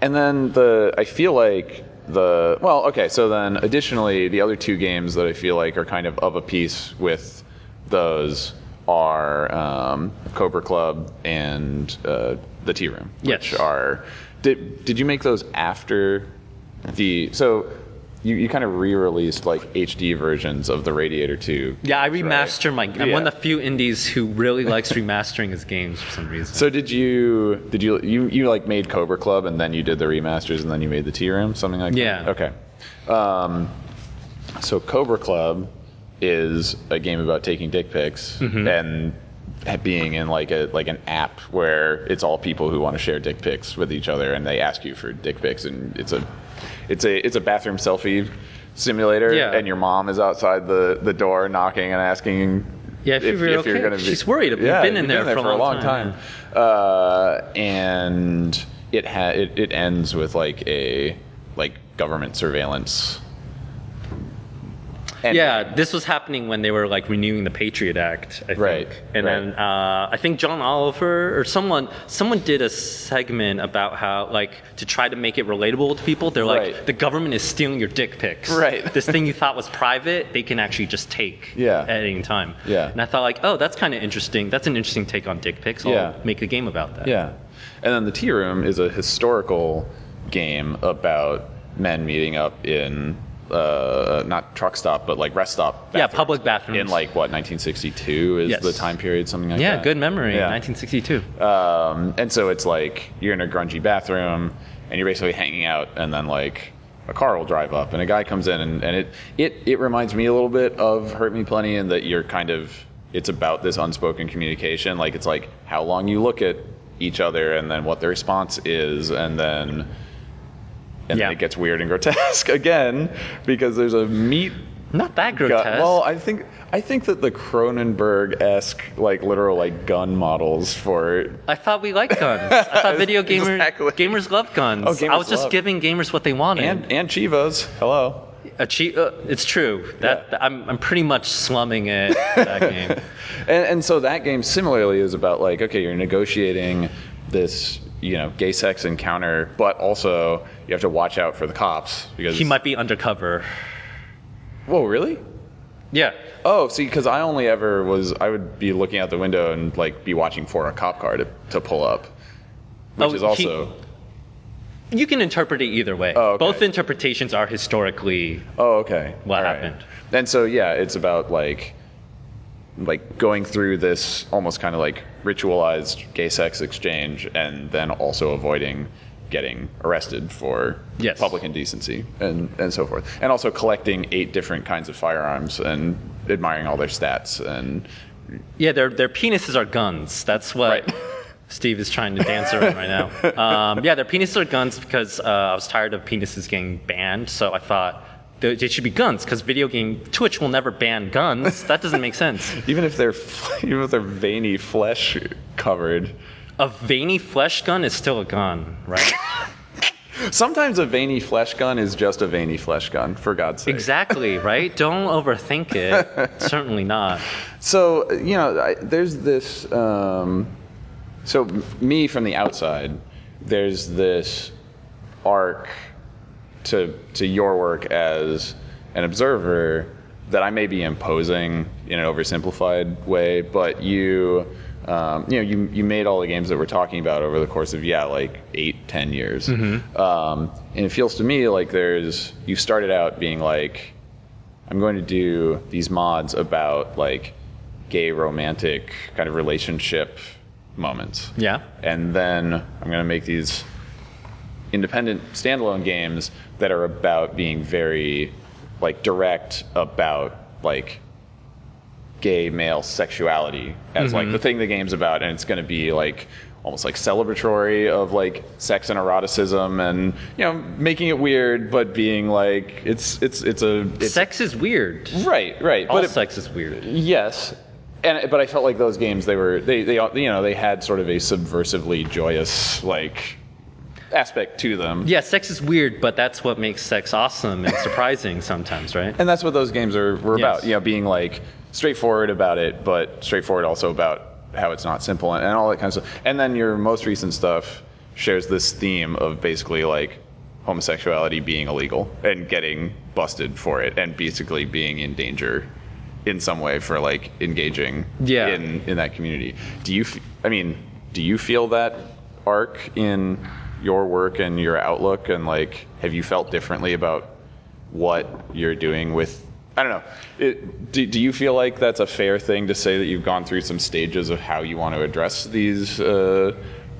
and then the I feel like the well, okay. So then, additionally, the other two games that I feel like are kind of of a piece with those are um, Cobra Club and uh, the Tea Room, which Yes. are. Did did you make those after the so? You, you kind of re-released like HD versions of the Radiator 2. Yeah, I right? remaster my. I'm Yeah. one of the few indies who really likes remastering his games for some reason. So did you did you you you like made Cobra Club and then you did the remasters and then you made the Tea Room something like Yeah. that? Yeah. Okay. Um, so Cobra Club is a game about taking dick pics Mm-hmm. and being in like a like an app where it's all people who want to share dick pics with each other and they ask you for dick pics and it's a it's a it's a bathroom selfie simulator Yeah. and your mom is outside the, the door knocking and asking Yeah, if you're okay. gonna be- She's worried. You've yeah, been in you've there for a long time, Uh, and it ha- it it ends with like a like government surveillance. And Yeah, this was happening when they were like renewing the Patriot Act, I think. Right, And right. then uh, I think John Oliver or someone someone did a segment about how like to try to make it relatable to people. They're like Right. the government is stealing your dick pics. Right. This thing you thought was private, they can actually just take Yeah. at any time. Yeah. And I thought like, oh, that's kind of interesting. That's an interesting take on dick pics. I'll Yeah. make a game about that. Yeah. And then the Tea Room is a historical game about men meeting up in uh, not truck stop, but like rest stop. Yeah, public bathrooms. In like what 1962 is Yes. the time period, something like Yeah, that. Yeah, good memory. Yeah. 1962. Um, and so it's like you're in a grungy bathroom and you're basically hanging out, and then like a car will drive up and a guy comes in, and, and it, it it reminds me a little bit of Hurt Me Plenty in that you're kind of it's about this unspoken communication. Like it's like how long you look at each other, and then what the response is, and then. And Yeah. it gets weird and grotesque again because there's a meat Not that gun. grotesque. Well, I think I think that the Cronenberg-esque, like literal, like gun models for I thought we liked guns. I thought video gamers Exactly. gamers love guns. Oh, gamers I was just love- giving gamers what they wanted. and and Chivas. Hello. Achie- uh, it's true. That Yeah. I'm I'm pretty much slumming it that game. And, and so that game similarly is about like okay, you're negotiating this you know gay sex encounter, but also you have to watch out for the cops because He might be undercover. Whoa, really? Yeah. Oh, see, because I only ever was I would be looking out the window and like be watching for a cop car to, to pull up, which Oh, is he- also You can interpret it either way. Oh, okay. Both interpretations are historically oh okay. What All right. happened. And so yeah, it's about like like going through this almost kind of like ritualized gay sex exchange and then also avoiding getting arrested for Yes. public indecency and, and so forth. And also collecting eight different kinds of firearms and admiring all their stats and Yeah, their their penises are guns. That's what Right. Steve is trying to dance around right now. Um, yeah, their penises are guns because uh, I was tired of penises getting banned. So I thought they, they should be guns because video game Twitch will never ban guns. That doesn't make sense. even if they're even if they're veiny flesh covered. A veiny flesh gun is still a gun, right? Sometimes a veiny flesh gun is just a veiny flesh gun, for God's sake. exactly, right? Don't overthink it. Certainly not. So you know, I, there's this. Um, so me from the outside, there's this arc to to your work as an observer that I may be imposing in an oversimplified way, but you. Um, you know, you, you made all the games that we're talking about over the course of yeah, like eight, ten years, um, and it feels to me like there's you started out being like, I'm going to do these mods about like gay romantic kind of relationship moments. Yeah. And then I'm going to make these independent standalone games that are about being very like direct about like gay male sexuality as like mm-hmm. the thing the game's about and it's going to be like almost like celebratory of like sex and eroticism and you know making it weird but being like it's it's it's a it's sex is weird. right right All but it, sex is weird. Yes, and but I felt like those games they were they they you know they had sort of a subversively joyous like aspect to them. Yeah, sex is weird, but that's what makes sex awesome and surprising sometimes, right? And that's what those games are were Yes. about. You know, being like straightforward about it, but straightforward also about how it's not simple and, and all that kind of stuff. And then your most recent stuff shares this theme of basically like homosexuality being illegal and getting busted for it and basically being in danger in some way for like engaging Yeah. in in that community. Do you f- I mean, do you feel that arc in your work and your outlook and like have you felt differently about what you're doing with I don't know. It, do, do you feel like that's a fair thing to say that you've gone through some stages of how you want to address these uh,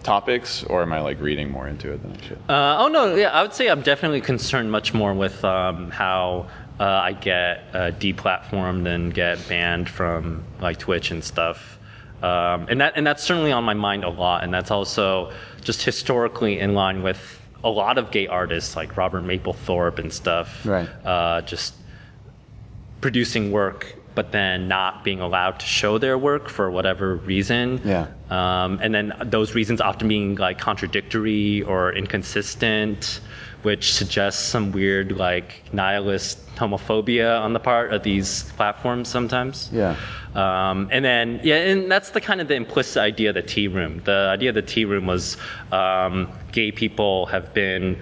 topics, or am I like reading more into it than I should? Uh, oh no, yeah, I would say I'm definitely concerned much more with um, how uh, I get uh, deplatformed and get banned from like Twitch and stuff. Um, and that and that's certainly on my mind a lot, and that's also just historically in line with a lot of gay artists like Robert Mapplethorpe and stuff. Right. Uh, just producing work, but then not being allowed to show their work for whatever reason. Yeah. Um, and then those reasons often being like contradictory or inconsistent, which suggests some weird like nihilist homophobia on the part of these platforms sometimes. Yeah. Um, and then yeah, and that's the kind of the implicit idea of the tea room. The idea of the tea room was um, gay people have been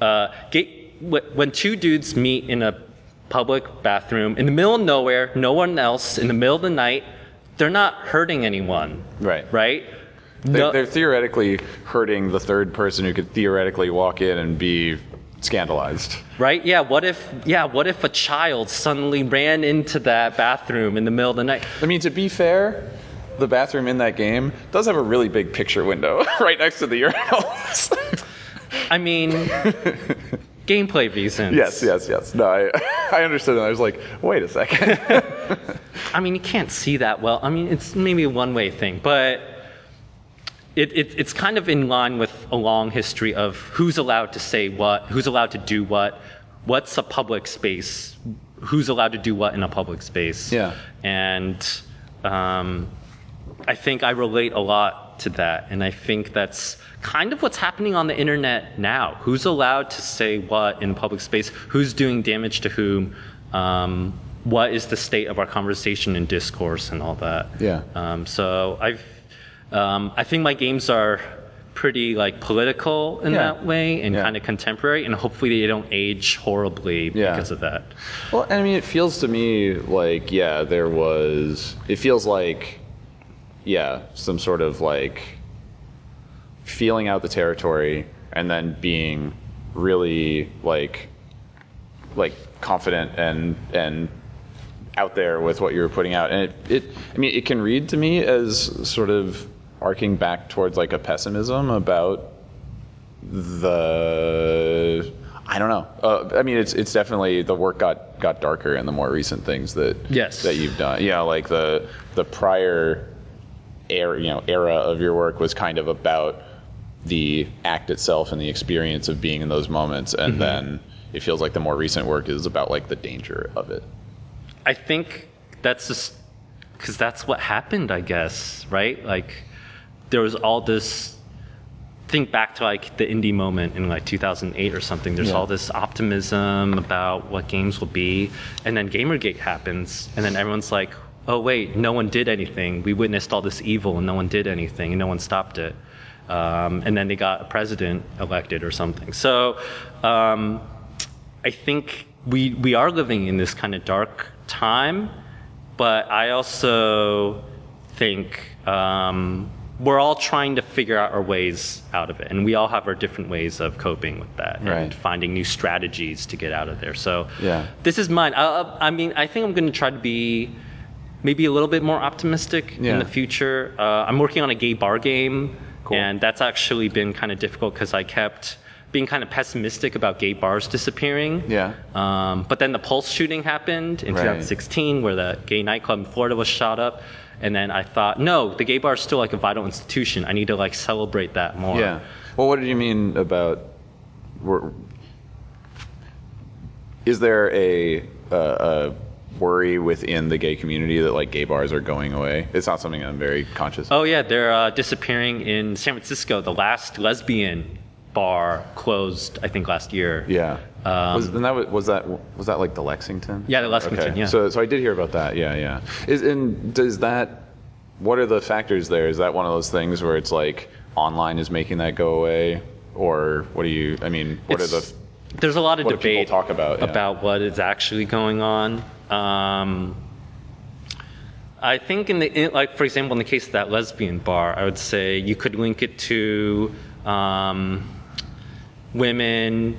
uh, gay when two dudes meet in a public bathroom in the middle of nowhere, no one else, in the middle of the night, they're not hurting anyone. Right. Right. They're, No- they're theoretically hurting the third person who could theoretically walk in and be scandalized. Right? Yeah. What if? Yeah. What if a child suddenly ran into that bathroom in the middle of the night? I mean, to be fair, the bathroom in that game does have a really big picture window right next to the urinals. I mean, gameplay reasons. yes, yes, yes. No, I, I understood. And I was like, wait a second. I mean, you can't see that well. I mean, it's maybe a one-way thing, but it, it, it's kind of in line with a long history of who's allowed to say what, who's allowed to do what, what's a public space, who's allowed to do what in a public space. Yeah. And um, I think I relate a lot to that, and I think that's kind of what's happening on the internet now. Who's allowed to say what in public space? Who's doing damage to whom? Um, what is the state of our conversation and discourse and all that? Yeah. Um, so I've, um, I think my games are pretty like political in Yeah. that way and Yeah. kind of contemporary, and hopefully they don't age horribly Yeah. because of that. Well, I mean, it feels to me like, yeah, there was. It feels like, yeah, some sort of like feeling out the territory and then being really like, like confident and and out there with what you're putting out. And it, it, I mean, it can read to me as sort of arcing back towards like a pessimism about the I don't know. Uh, I mean, it's it's definitely the work got got darker in the more recent things that Yes. that you've done. Yeah, like the the prior era, you know, era of your work was kind of about the act itself and the experience of being in those moments, and mm-hmm. then it feels like the more recent work is about like the danger of it. I think that's just because that's what happened, I guess, right? Like there was all this. Think back to like the indie moment in like 2008 or something. There's Yeah. all this optimism about what games will be, and then GamerGate happens, and then everyone's like, oh wait, no one did anything. We witnessed all this evil and no one did anything and no one stopped it. Um, and then they got a president elected or something. So um, I think we we are living in this kind of dark time, but I also think um, we're all trying to figure out our ways out of it, and we all have our different ways of coping with that Right. and finding new strategies to get out of there. So Yeah. this is mine. I, I- I mean, I think I'm going to try to be maybe a little bit more optimistic Yeah. in the future. Uh, I'm working on a gay bar game, Cool. and that's actually been kind of difficult because I kept being kind of pessimistic about gay bars disappearing. Yeah. Um, but then the Pulse shooting happened in Right. 2016, where the gay nightclub in Florida was shot up. And then I thought, no, the gay bar is still like a vital institution. I need to like celebrate that more. Yeah. Well, what did you mean about? were- Is there a, uh, a worry within the gay community that like gay bars are going away? It's not something I'm very conscious. of. Oh yeah, they're uh, disappearing in San Francisco. The last lesbian bar closed, I think, last year. Yeah. Um, was, and that was, was that was that like the Lexington? Yeah, the Lexington, Okay. yeah. So so I did hear about that. Yeah, yeah. Is and does that? What are the factors there? Is that one of those things where it's like online is making that go away, or what do you? I mean, what It's- are the? There's a lot of what do people debate talk about, yeah. about what is actually going on. Um, I think in the like for example in the case of that lesbian bar, I would say you could link it to um, women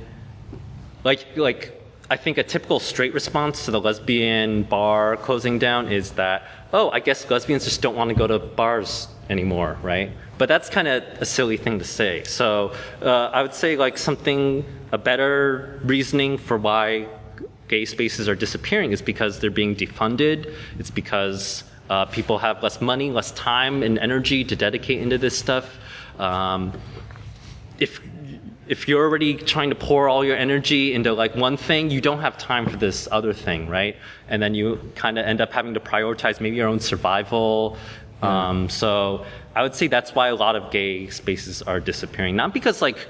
like like I think a typical straight response to the lesbian bar closing down is that oh I guess lesbians just don't want to go to bars anymore right? But that's kind of a silly thing to say. So uh, I would say like something a better reasoning for why gay spaces are disappearing is because they're being defunded it's because uh, people have less money less time and energy to dedicate into this stuff um, if if you're already trying to pour all your energy into like one thing, you don't have time for this other thing, right? And then you kind of end up having to prioritize maybe your own survival. Um, so I would say that's why a lot of gay spaces are disappearing. Not because like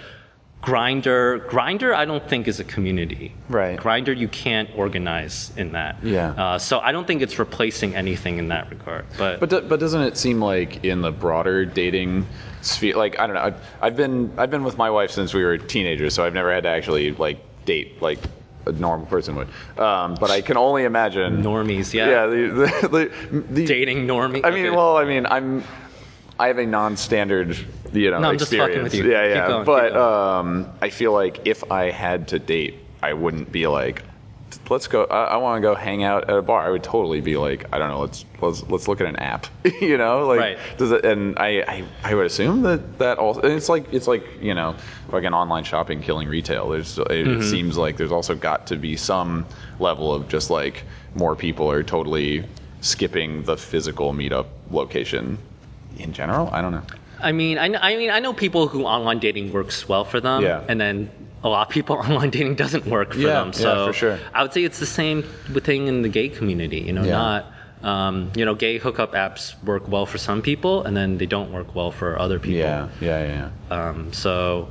Grindr, Grindr, I don't think is a community. Right. Grindr, you can't organize in that. Yeah. Uh, so I don't think it's replacing anything in that regard. But, But do, but doesn't it seem like in the broader dating sphere, like I don't know, I've, I've been I've been with my wife since we were teenagers, so I've never had to actually like date like a normal person would. Um, but I can only imagine normies, yeah. Yeah, the, the, the, Dating normie. I mean, Okay. well, I mean, I'm I have a non-standard, you know, No, I'm just experience. fucking with you. Yeah, yeah. going, but um, I feel like if I had to date, I wouldn't be like, let's go. I, I want to go hang out at a bar. I would totally be like, I don't know. Let's let's let's look at an app. you know, like Right. does it? And I, I I would assume that that also. And it's like it's like you know, like an online shopping killing retail. There's it, Mm-hmm. it seems like there's also got to be some level of just like more people are totally skipping the physical meetup location in general. I don't know. I mean, I, I mean, I know people who online dating works well for them, Yeah. and then a lot of people online dating doesn't work for Yeah, them. yeah, So for sure. I would say it's the same thing in the gay community. You know, Yeah. not um, you know, gay hookup apps work well for some people, and then they don't work well for other people. Yeah, yeah, yeah. yeah. Um, so,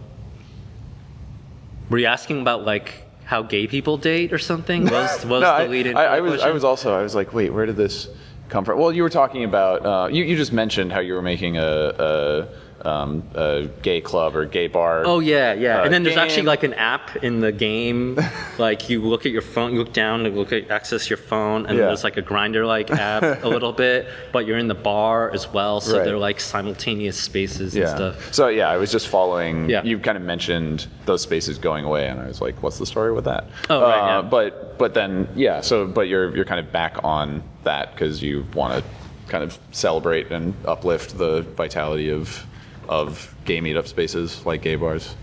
were you asking about like how gay people date or something? Was was no, the I, in? I, I was I was also I was like, wait, where did this come from? Well, you were talking about uh, you you just mentioned how you were making a. a um, a gay club or gay bar. Oh yeah, yeah. uh, and then there's game. actually like an app in the game. like you look at your phone, you look down and look at access your phone, and Yeah. there's like a Grindr like app a little bit, but you're in the bar as well, so Right. they're like simultaneous spaces and stuff. So yeah, I was just following. Yeah. You kind of mentioned those spaces going away, and I was like, what's the story with that? Oh, right, Uh, yeah. But but then yeah, so but you're you're kind of back on that because you want to kind of celebrate and uplift the vitality of of gay meetup spaces like gay bars.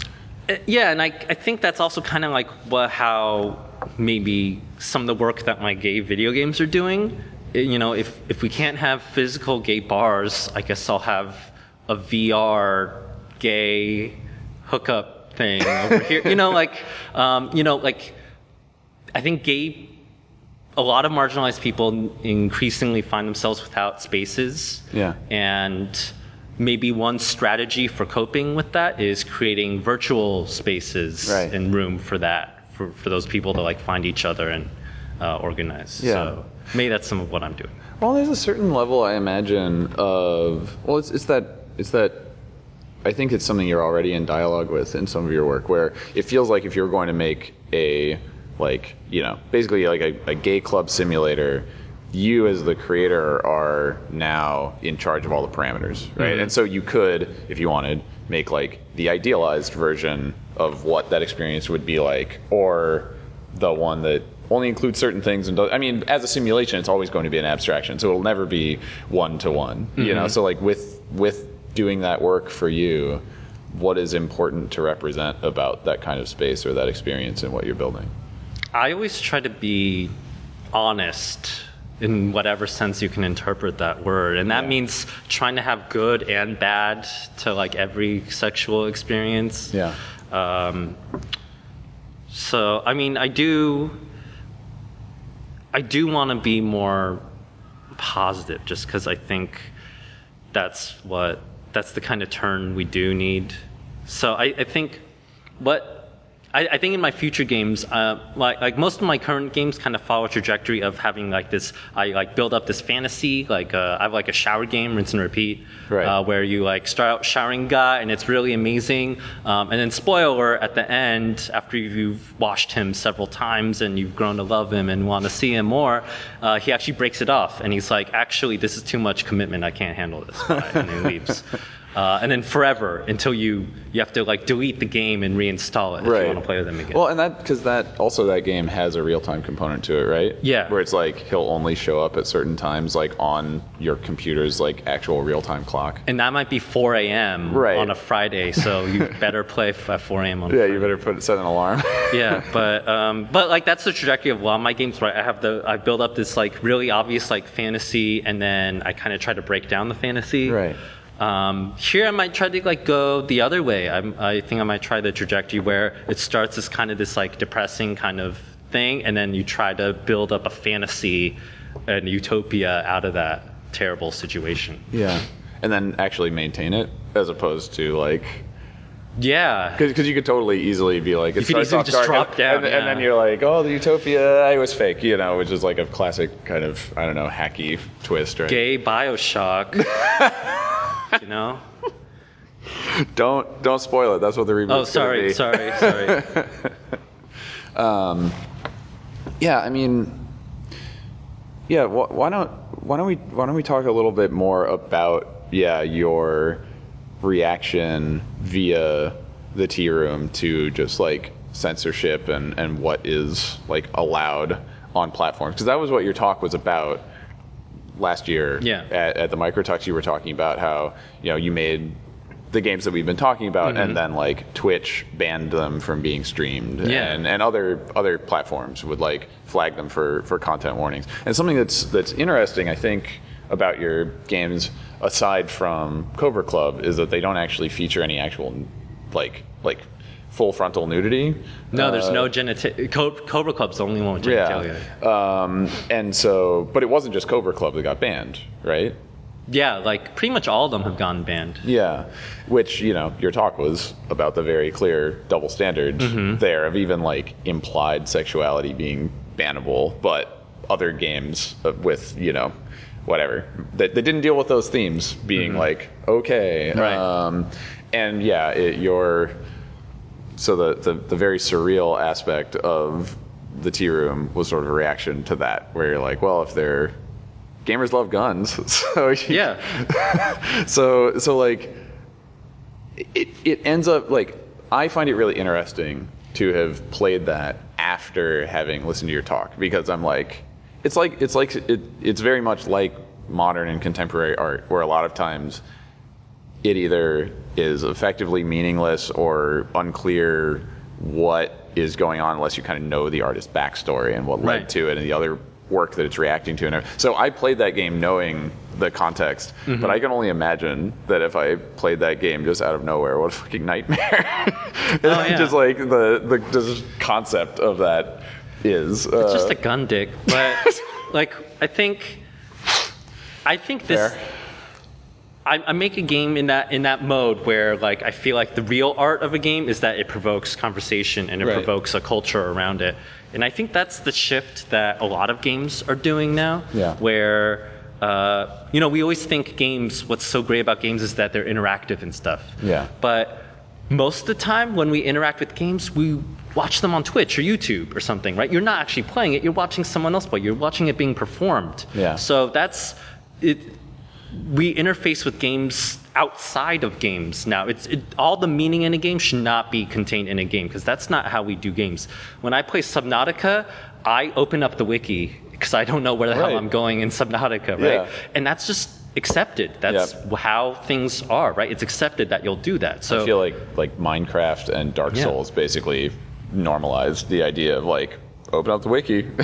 Uh, Yeah, and I, I think that's also kind of like what, how maybe some of the work that my gay video games are doing. Uh, You know, if, if we can't have physical gay bars, I guess I'll have a VR gay hookup thing over here. You know, like, um, you know, like, I think gay, a lot of marginalized people increasingly find themselves without spaces. Yeah. And maybe one strategy for coping with that is creating virtual spaces Right. and room for that, for, for those people to like find each other and uh, organized. Yeah. So maybe that's some of what I'm doing. Well, there's a certain level I imagine of well, it's, it's that it's that I think it's something you're already in dialogue with in some of your work, where it feels like if you're going to make a like you know basically like a, a gay club simulator. You as the creator are now in charge of all the parameters, right? Mm-hmm. And so you could, if you wanted, make like the idealized version of what that experience would be like, or the one that only includes certain things and does, I mean as a simulation it's always going to be an abstraction so it'll never be one to one you mm-hmm. know? So like with with doing that work for you what is important to represent about that kind of space or that experience and what you're building? I always try to be honest in whatever sense you can interpret that word. And that Yeah. means trying to have good and bad to like every sexual experience. yeah Um, so I mean, I do, I do want to be more positive, just because I think that's what that's the kind of turn we do need. So I, I think what. I, I think in my future games, uh, like, like most of my current games, kind of follow a trajectory of having like this. I like build up this fantasy. Like uh, I have like a shower game, rinse and repeat, Right. uh, where you like start out showering guy and it's really amazing um, and then spoiler at the end after you've washed him several times and you've grown to love him and want to see him more uh, he actually breaks it off and he's like actually this is too much commitment i can't handle this guy," and he leaves uh, and then forever until you you have to like delete the game and reinstall it if you want to play with him again well and that because that also that game has a real-time component to it right Yeah. where it's like he'll only show up at certain times like on your computer's like actual real-time clock and that might be 4 a.m. Right. on a Friday, so you better play f- at 4 a.m. on yeah Friday. you better put set an alarm yeah, but um, but like that's the trajectory of a lot of my games. Right, I have the I build up this like really obvious like fantasy, and then I kind of try to break down the fantasy. Right. Um, here I might try to like go the other way. I, I think I might try the trajectory where it starts as kind of this like depressing kind of thing, and then you try to build up a fantasy and utopia out of that terrible situation. Yeah. And then actually maintain it as opposed to like Yeah. because you could totally easily be like it You could easily off just dark drop and, down, and, and then you're like oh the utopia I was fake you know which is like a classic kind of I don't know hacky twist right Gay Bioshock. you know. don't don't spoil it that's what the reboot's Oh, sorry, be. sorry, sorry. Um, yeah I mean yeah wh- why don't why don't we why don't we talk a little bit more about yeah your reaction via the tea room to just like censorship and and what is like allowed on platforms. Because that was what your talk was about last year Yeah. at, at the Microtalks you were talking about how you know you made the games that we've been talking about and mm-hmm. then like twitch banned them from being streamed. Yeah. and and other other platforms would like flag them for for content warnings. And something that's that's interesting i think about your games aside from cobra club is that they don't actually feature any actual like like full frontal nudity No, there's no genitalia. Cobra Club's the only one with genitalia. yeah um and so but it wasn't just cobra club that got banned right Yeah, like pretty much all of them have gone banned. Yeah, which you know, your talk was about the very clear double standard there of even like implied sexuality being bannable, but other games uh, with you know, whatever that they didn't deal with those themes being like okay, Right. um, and yeah, it, your so the, the the very surreal aspect of the tea room was sort of a reaction to that, where you're like, well, if they're gamers love guns, so Yeah. so so like it it ends up like I find it really interesting to have played that after having listened to your talk because I'm like it's like it's like it, it's very much like modern and contemporary art where a lot of times it either is effectively meaningless or unclear what is going on unless you kind of know the artist's backstory and what led to it and the other work that it's reacting to. And so I played that game knowing the context, mm-hmm. but I can only imagine that if I played that game just out of nowhere, what a fucking nightmare! Oh, yeah. just like the the just concept of that is. Uh, It's just a gun dick, but like I think, I think this. Fair. I, I make a game in that in that mode where like I feel like the real art of a game is that it provokes conversation and it Right. provokes a culture around it, and I think that's the shift that a lot of games are doing now. Yeah. Where uh, you know we always think games. What's so great about games is that they're interactive and stuff. Yeah. But most of the time when we interact with games, we watch them on Twitch or YouTube or something, right? You're not actually playing it, you're watching someone else play. You're watching it being performed. Yeah. So that's it we interface with games outside of games now. It's it, all the meaning in a game should not be contained in a game because that's not how we do games. When I play Subnautica, I open up the wiki because I don't know where the Right. hell I'm going in Subnautica, right? Yeah. And that's just accepted. That's Yeah. how things are, right? It's accepted that you'll do that. So I feel like like Minecraft and Dark Yeah. Souls basically normalized the idea of like open up the wiki.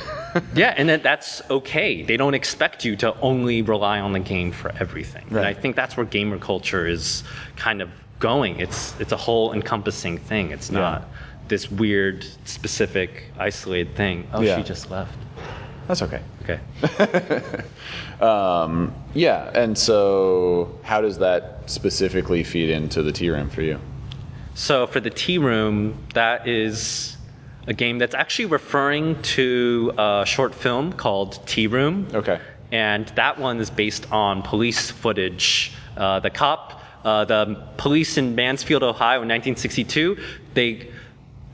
Yeah, and that that's okay. They don't expect you to only rely on the game for everything. And I think that's where gamer culture is kind of going. It's it's a whole encompassing thing. It's not this weird, specific, isolated thing. Oh, Yeah. she just left. That's okay. Okay. Um, yeah, and so how does that specifically feed into the room for you? So for the tea room, that is a game that's actually referring to a short film called Tearoom. Okay. and that one is based on police footage. Uh, the cop, uh, the police in Mansfield, Ohio, in 1962, they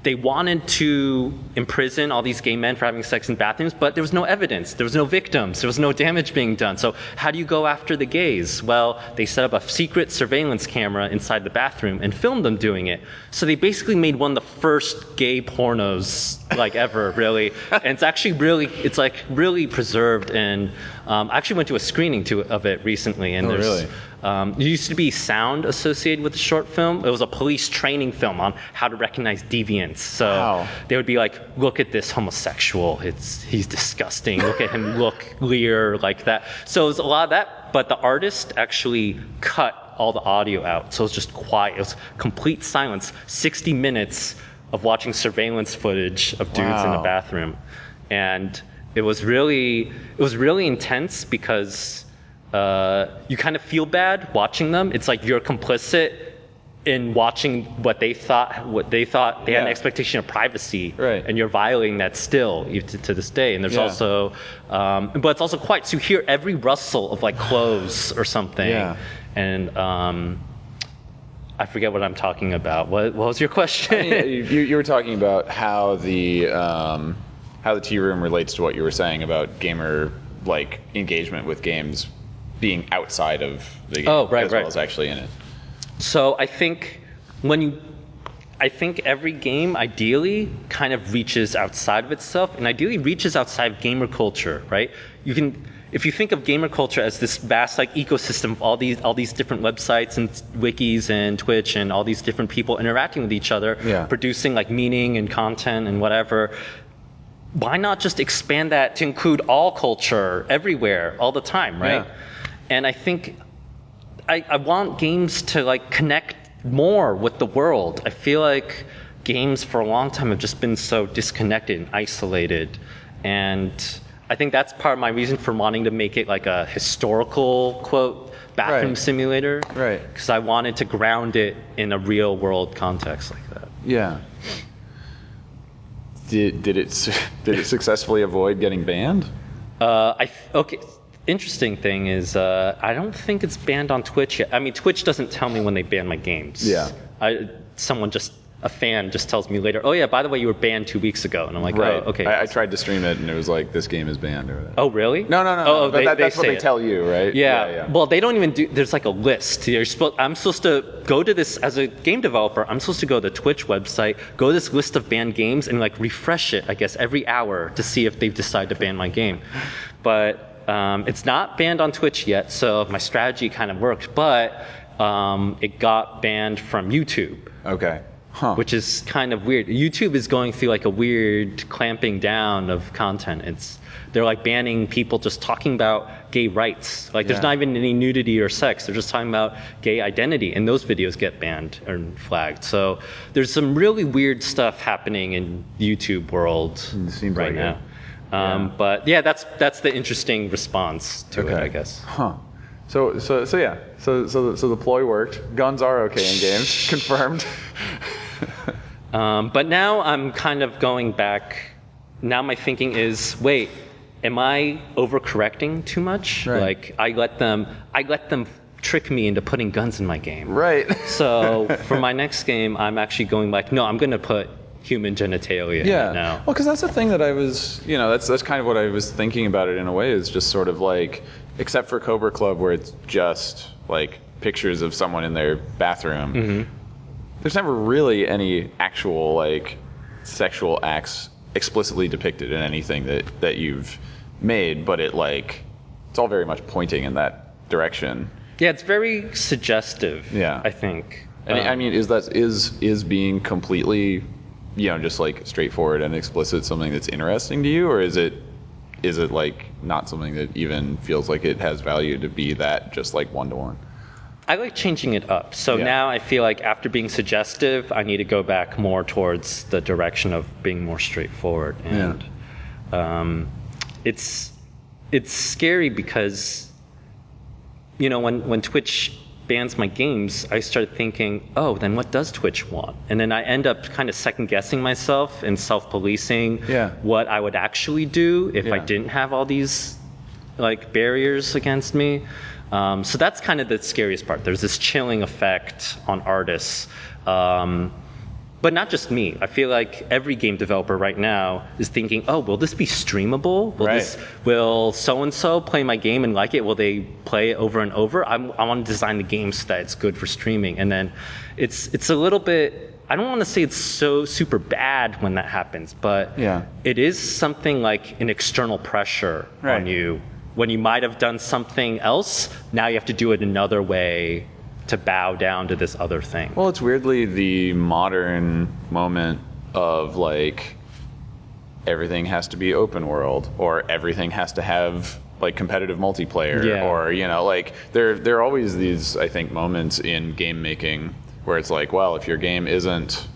they wanted to imprison all these gay men for having sex in bathrooms, but there was no evidence. There was no victims. There was no damage being done. So how do you go after the gays? Well, they set up a secret surveillance camera inside the bathroom and filmed them doing it. So they basically made one of the first gay pornos like ever, really. and it's actually really, it's like really preserved. And um, I actually went to a screening to, of it recently. And Oh, there's, really? Um, there used to be sound associated with the short film. It was a police training film on how to recognize deviants. So Wow. they would be like, "Look at this homosexual. It's he's disgusting. Look at him look leer like that." So it was a lot of that. But the artist actually cut all the audio out, so it was just quiet. It was complete silence. Sixty minutes of watching surveillance footage of dudes in a bathroom, and it was really it was really intense because uh, you kind of feel bad watching them. It's like you're complicit in watching what they thought what they thought they had an expectation of privacy, Right. and you're violating that still to, to this day. And there's Yeah. also, um, but it's also quiet. So you hear every rustle of like clothes or something, Yeah. and um, I forget what I'm talking about. What, what was your question? Yeah, you, you were talking about how the um, how the tea room relates to what you were saying about gamer like engagement with games being outside of the game Oh, right, as well as actually in it. So I think when you, I think every game ideally kind of reaches outside of itself, and ideally reaches outside of gamer culture, right? You can, if you think of gamer culture as this vast like ecosystem of all these all these different websites and wikis and Twitch and all these different people interacting with each other, Yeah. producing like meaning and content and whatever. Why not just expand that to include all culture everywhere all the time, right? Yeah. And I think I, I want games to like connect more with the world. I feel like games for a long time have just been so disconnected and isolated. And I think that's part of my reason for wanting to make it like a historical quote bathroom Right. simulator. Right. Because I wanted to ground it in a real world context like that. Yeah. Did did it did it successfully avoid getting banned? Uh, I okay. Interesting thing is, uh, I don't think it's banned on Twitch yet. I mean, Twitch doesn't tell me when they ban my games. Yeah. I, someone just a fan just tells me later. Oh yeah, by the way, you were banned two weeks ago, and I'm like, Right. oh okay. I, I tried to stream it and it was like this game is banned or oh really? No, no, no. Oh, no. they, that, that's what they it. tell you, right? Yeah. Well, they don't even do. There's like a list. You're supposed, I'm supposed to go to this as a game developer. I'm supposed to go to the Twitch website, go to this list of banned games, and like refresh it. I guess every hour to see if they've decided to ban my game. But um, it's not banned on Twitch yet, so my strategy kind of worked. But um, it got banned from YouTube okay. Huh. which is kind of weird. YouTube is going through like a weird clamping down of content. It's they're like banning people just talking about gay rights. Like there's not even any nudity or sex. They're just talking about gay identity, and those videos get banned or flagged. So there's some really weird stuff happening in YouTube world right like now. Um, Yeah. But yeah, that's that's the interesting response to it, I guess. Huh. So so so yeah. So so so the ploy worked. Guns are okay in games. Confirmed. Um, but now I'm kind of going back. Now my thinking is, wait, am I overcorrecting too much? Right. Like I let them, I let them trick me into putting guns in my game. right. So for my next game, I'm actually going like, no, I'm going to put human genitalia Yeah. now. Well, because that's the thing that I was, you know, that's that's kind of what I was thinking about it in a way is just sort of like, except for Cobra Club where it's just like pictures of someone in their bathroom. Mm-hmm. There's never really any actual like sexual acts explicitly depicted in anything that that you've made, but it like it's all very much pointing in that direction. Yeah, it's very suggestive. Yeah. I think. And I Um, mean, is that is is being completely, you know, just like straightforward and explicit something that's interesting to you, or is it is it like not something that even feels like it has value to be that just like one to one? I like changing it up. So Yeah. now I feel like after being suggestive, I need to go back more towards the direction of being more straightforward. And um, it's it's scary because you know when when Twitch bans my games, I started thinking, oh, then what does Twitch want? And then I end up kind of second guessing myself and self policing Yeah. what I would actually do if I didn't have all these like barriers against me. Um, so that's kind of the scariest part. There's this chilling effect on artists. Um, but not just me. I feel like every game developer right now is thinking, "Oh, will this be streamable? Will Right. this will so and so play my game and like it? Will they play it over and over? I'm, I want to design the game so that it's good for streaming." And then it's it's a little bit. I don't want to say it's so super bad when that happens, but Yeah. it is something like an external pressure Right. on you when you might have done something else. Now you have to do it another way to bow down to this other thing. Well, it's weirdly the modern moment of like everything has to be open world or everything has to have like competitive multiplayer Yeah. or you know like there there are always these I think moments in game making where it's like well if your game isn't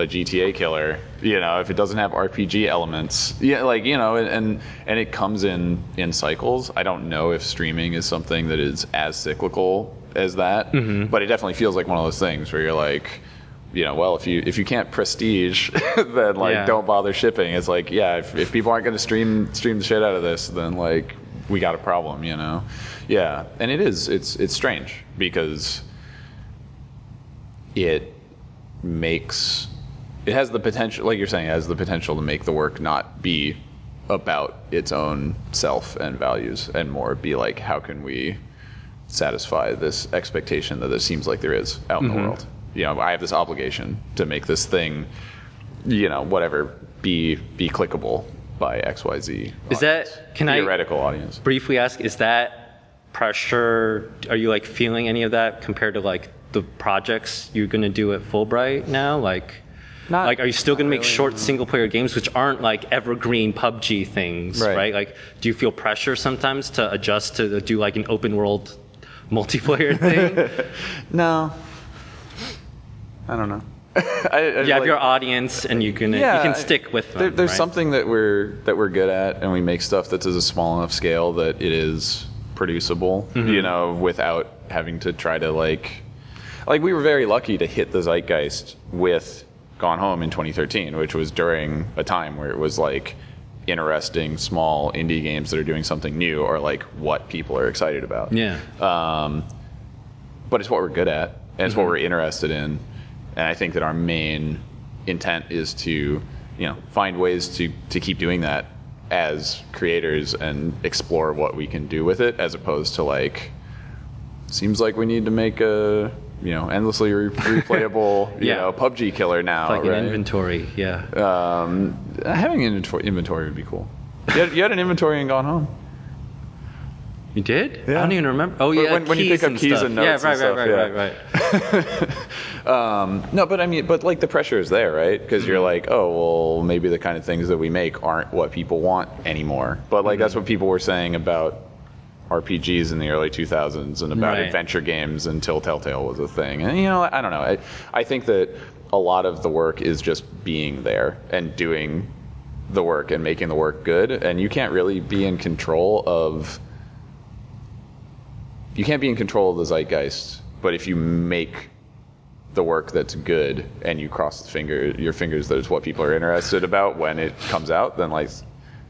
a GTA killer, you know, if it doesn't have RPG elements, yeah, like you know, and and, and it comes in in cycles. I don't know if streaming is something that is as cyclical as that, mm-hmm. but it definitely feels like one of those things where you're like, you know, well, if you if you can't prestige, then like Yeah. don't bother shipping. It's like, yeah, if, if people aren't going to stream stream the shit out of this, then like we got a problem, you know? Yeah, and it is it's it's strange because it makes it has the potential like you're saying it has the potential to make the work not be about its own self and values and more be like how can we satisfy this expectation that it seems like there is out in the mm-hmm. world you know i have this obligation to make this thing you know whatever be be clickable by xyz Is that can I theoretical audience briefly ask? Is that pressure? Are you like feeling any of that compared to like the projects you're going to do at Fullbright now? Like, Not- like are you still going to make really, short single player games which aren't like evergreen PUBG things, Right. right. Like, do you feel pressure sometimes to adjust to do like an open world multiplayer thing? no i don't know I, I you have like- your audience and you can yeah, you can stick with them. There, there's right? something that we're that we're good at, and we make stuff that's at a small enough scale that it is producible. Mm-hmm. You know, without having to try to like, like we were very lucky to hit the zeitgeist with Gone Home in 2013, which was during a time where it was like interesting small indie games that are doing something new or like what people are excited about Yeah. um, but it's what we're good at and it's what Mm-hmm. we're interested in and i think that our main intent is to you know find ways to to keep doing that as creators and explore what we can do with it as opposed to like seems like we need to make a you know endlessly re- replayable you Yeah. know pubg killer now like right? an inventory. Yeah. um, having an inventory, inventory would be cool you had, you had an inventory and gone home You did? Yeah. I don't even remember. Oh yeah, when- when you pick up keys stuff. and notes Yeah, and right, right, stuff, right, yeah. right, right. Um, no, but I mean, but like the pressure is there, right? Because you're Mm-hmm. like, oh, well, maybe the kind of things that we make aren't what people want anymore. But like Mm-hmm. that's what people were saying about RPGs in the early 2000s and about Right. adventure games until Telltale was a thing. And you know, I don't know. I, I think that a lot of the work is just being there and doing the work and making the work good. And you can't really be in control of you can't be in control of the zeitgeist, but if you make the work that's good and you cross the finger your fingers that it's what people are interested about when it comes out, then like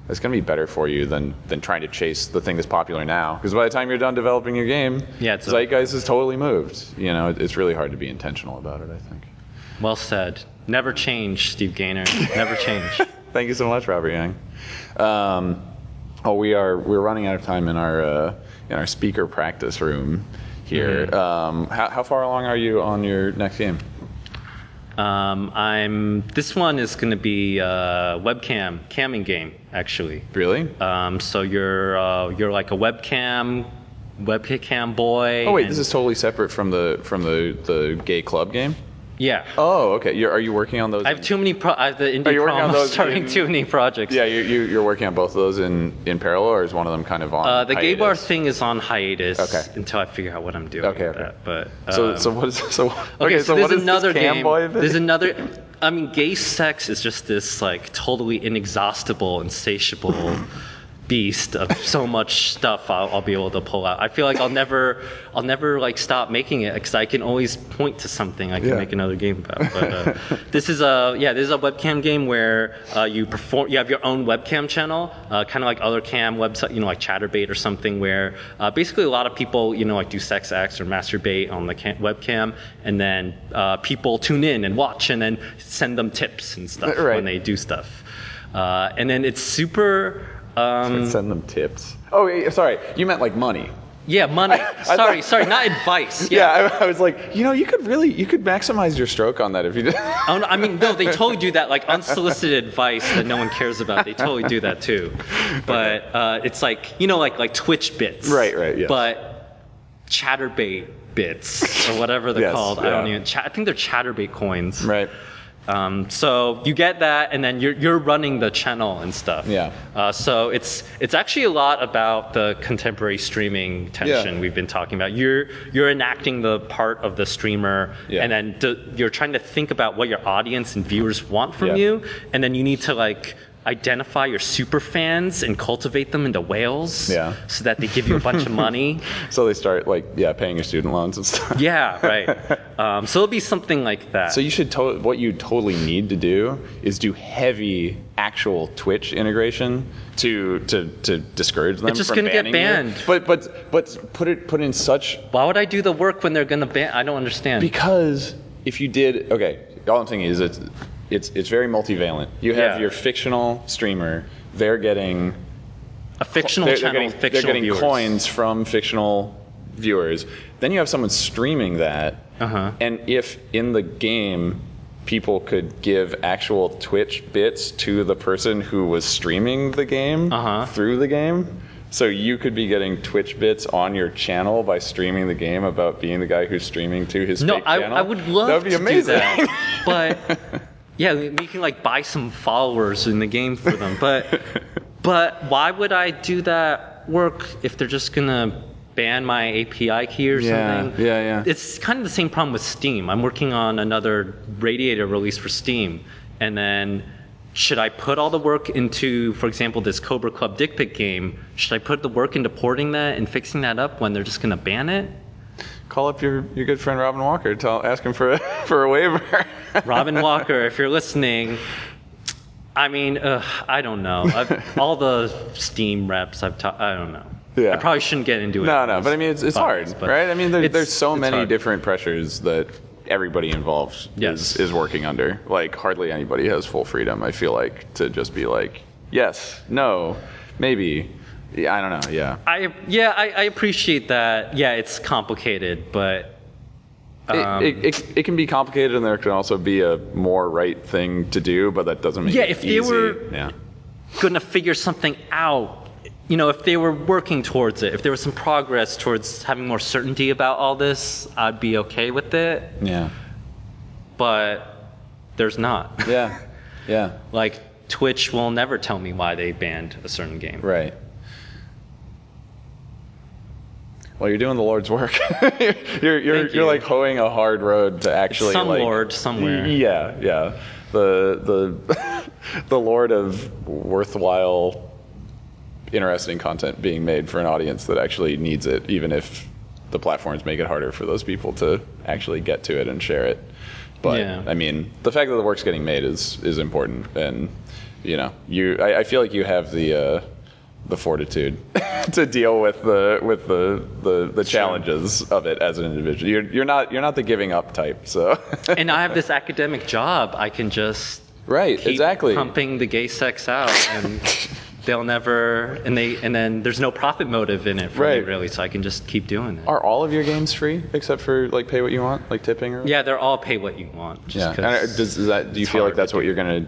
it's gonna be better for you than than trying to chase the thing that's popular now. Because by the time you're done developing your game, Yeah, it's a- zeitgeist is totally moved. You know, it, it's really hard to be intentional about it. I think. Well said. Never change, Steve Gaynor. Never change. Thank you so much, Robert Yang. Um, oh, we are we're running out of time in our uh, in our speaker practice room here. Um, how, how far along are you on your next game? Um, I'm. This one is going to be a webcam camming game, actually. Really? Um, so you're uh, you're like a webcam webcam boy. oh wait, and- this is totally separate from the from the the gay club game. Yeah. Oh, okay. You're, are you working on those? I have too many. Pro- I have the Are indie you working on those starting in- too many projects. yeah, you, you, you're working on both of those in, in parallel, or is one of them kind of on? Uh, the gay bar thing is on hiatus Okay. until I figure out what I'm doing. Okay, with okay. That. But So, um, so what is so? Okay, Okay, so, what there's is another this game. There's another. I mean, gay sex is just this like totally inexhaustible, insatiable beast of so much stuff I'll, I'll be able to pull out. I feel like I'll never, I'll never like stop making it because I can always point to something I can Yeah. make another game about. But uh, this is a yeah, this is a webcam game where uh, you perform. You have your own webcam channel, uh, kind of like other cam website, you know, like Chaturbate or something, where uh, basically a lot of people, you know, like do sex acts or masturbate on the cam- webcam, and then uh, people tune in and watch, and then send them tips and stuff Right. when they do stuff. Uh, and then it's super. Um, Send them tips. Oh, yeah, sorry. You meant like money. yeah, money. I sorry, thought- sorry, not advice. Yeah, I, I was like, you know, you could really, you could maximize your stroke on that if you did. Oh, I mean, no, they totally do that. Like unsolicited advice that no one cares about. They totally do that too. But uh, it's like you know, like like Twitch bits. Right, right, yeah. But Chaturbate bits or whatever they're Yes, called. I don't even. Cha- I think they're Chaturbate coins. right. Um, so you get that, and then you're you're running the channel and stuff. Yeah. Uh, so it's it's actually a lot about the contemporary streaming tension Yeah. we've been talking about. You're you're enacting the part of the streamer, Yeah. and then d- you're trying to think about what your audience and viewers want from Yeah. you, and then you need to like identify your super fans and cultivate them into whales. Yeah. So that they give you a bunch of money. So they start like, yeah, paying your student loans and stuff. Yeah. Right. Um, so it'll be something like that. So you should to- what you totally need to do is do heavy actual Twitch integration to to, to discourage them. It's just gonna get banning you. banned. But but but put it put in such Why would I do the work when they're gonna ban? I don't understand. because if you did okay, all I'm saying is it's it's it's very multivalent. You have Yeah. your fictional streamer. They're getting a fictional they're, channel, they're getting, fictional they're getting viewers. coins from fictional viewers. Then you have someone streaming that, Uh-huh. and if in the game people could give actual Twitch bits to the person who was streaming the game Uh-huh. through the game. So you could be getting Twitch bits on your channel by streaming the game about being the guy who's streaming to his No, fake I, channel. I would love That That would be to amazing. do that, but yeah, we we can like buy some followers in the game for them. But but why would I do that work if they're just gonna ban my API key or Yeah, something? yeah, yeah. It's kind of the same problem with Steam. I'm working on another Radiator release for Steam, and then. Should I put all the work into, for example, this Cobra Club dick pic game? Should I put the work into porting that and fixing that up when they're just gonna ban it? Call up your, your good friend Robin Walker. Tell ask him for a, for a waiver. Robin Walker, if you're listening, I mean, I don't know. I've, all the Steam reps I've talked, I don't know. Yeah. I probably shouldn't get into it. No, no, but I mean, it's, it's hard, podcasts, right? I mean, there, there's so many hard. different pressures that everybody involved Yes. is, is working under. Like, hardly anybody has full freedom, I feel like, to just be like, yes, no, maybe. Yeah, I don't know, yeah. I yeah, I, I appreciate that. Yeah, it's complicated, but um, it, it, it, it can be complicated, and there can also be a more right thing to do, but that doesn't make Yeah, it if they were- yeah. gonna figure something out. You know, if they were working towards it, if there was some progress towards having more certainty about all this, I'd be okay with it. Yeah. But there's not. Yeah. Yeah. Like Twitch will never tell me why they banned a certain game. Right. Well, you're doing the Lord's work. you're you're you're you. like hoeing a hard road to actually Some like, Lord somewhere. Yeah, yeah. The the the Lord of worthwhile, interesting content being made for an audience that actually needs it, even if the platforms make it harder for those people to actually get to it and share it. But Yeah. I mean, the fact that the work's getting made is is important, and you know, you I, I feel like you have the uh, the fortitude to deal with the with the the, the challenges of it as an individual. You're you're not you're not the giving up type, so and I have this academic job. I can just right, keep exactly. pumping the gay sex out, and they'll never. And they and then there's no profit motive in it for Right. me really, so I can just keep doing it. Are all of your games free except for like pay what you want, like tipping or? yeah, they're all pay what you want. Just Yeah. 'cause uh, does, does that, do you feel like that's what you're gonna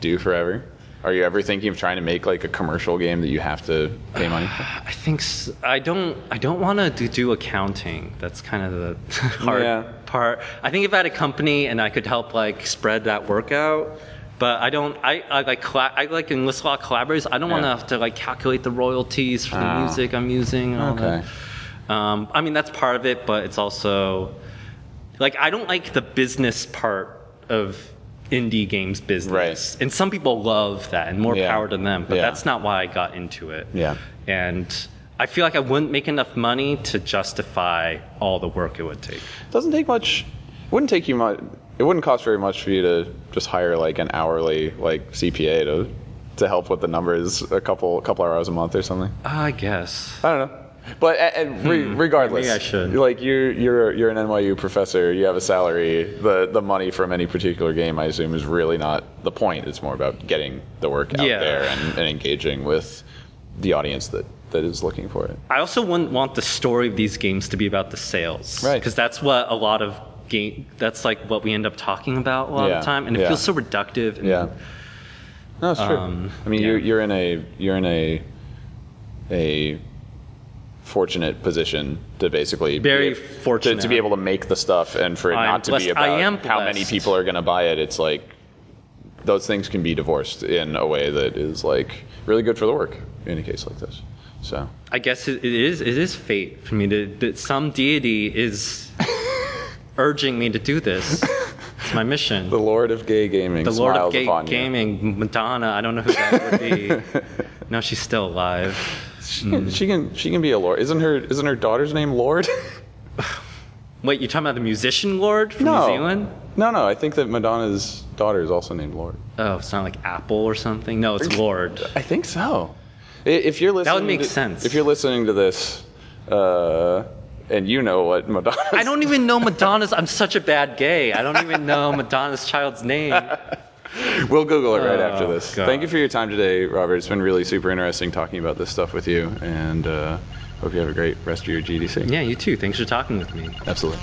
do forever? Are you ever thinking of trying to make like a commercial game that you have to pay money for? I think s- I don't. I don't want to do, do accounting. That's kind of the hard Yeah. part. I think if I had a company and I could help like spread that work out, but I don't. I, I like colla- I like enlist a lot of collaborators. I don't want to have to like calculate the royalties for the Oh. music I'm using. And all Okay. that. Um, I mean that's part of it, but it's also like I don't like the business part of indie games business. Right. And some people love that, and more Yeah. power to them. But Yeah. that's not why I got into it. Yeah. And I feel like I wouldn't make enough money to justify all the work it would take. It doesn't take much. It wouldn't take you much. It wouldn't cost very much for you to just hire like an hourly like CPA to to help with the numbers a couple a couple hours a month or something. I guess. I don't know. But re- regardless, maybe I should. Like you're you're you're an NYU professor. You have a salary. The the money from any particular game, I assume, is really not the point. It's more about getting the work out Yeah. there and, and engaging with the audience that that is looking for it. I also wouldn't want the story of these games to be about the sales. Right. Because that's what a lot of game. That's like what we end up talking about a lot Yeah, of the time, and it yeah. feels so reductive. And Yeah. No, it's true. Um, I mean, yeah. you're you're in a you're in a a fortunate position to basically Very be, fortunate. to, to be able to make the stuff and for it I'm not to blessed. be I about how many people are going to buy it. It's like those things can be divorced in a way that is like really good for the work in a case like this. So I guess it, it is. It is fate for me to, that some deity is urging me to do this. It's my mission. the Lord of Gay Gaming The Lord of Gay upon you. Gaming, Madonna. I don't know who that would be. no, she's still alive. She can, she can she can be a lord. Isn't her isn't her daughter's name Lord? Wait, you're talking about the musician Lorde from no. New Zealand? No, no. I think that Madonna's daughter is also named Lord. Oh, it's not like Apple or something. No, it's Lord. I think so. If you're listening, that would make to, sense. If you're listening to this, uh, and you know what Madonna, I don't even know Madonna's. I'm such a bad gay. I don't even know Madonna's child's name. we'll Google it right Oh, after this. God. Thank you for your time today, Robert. It's been really super interesting talking about this stuff with you, and uh, hope you have a great rest of your GDC. Yeah, you too. Thanks for talking with me. Absolutely.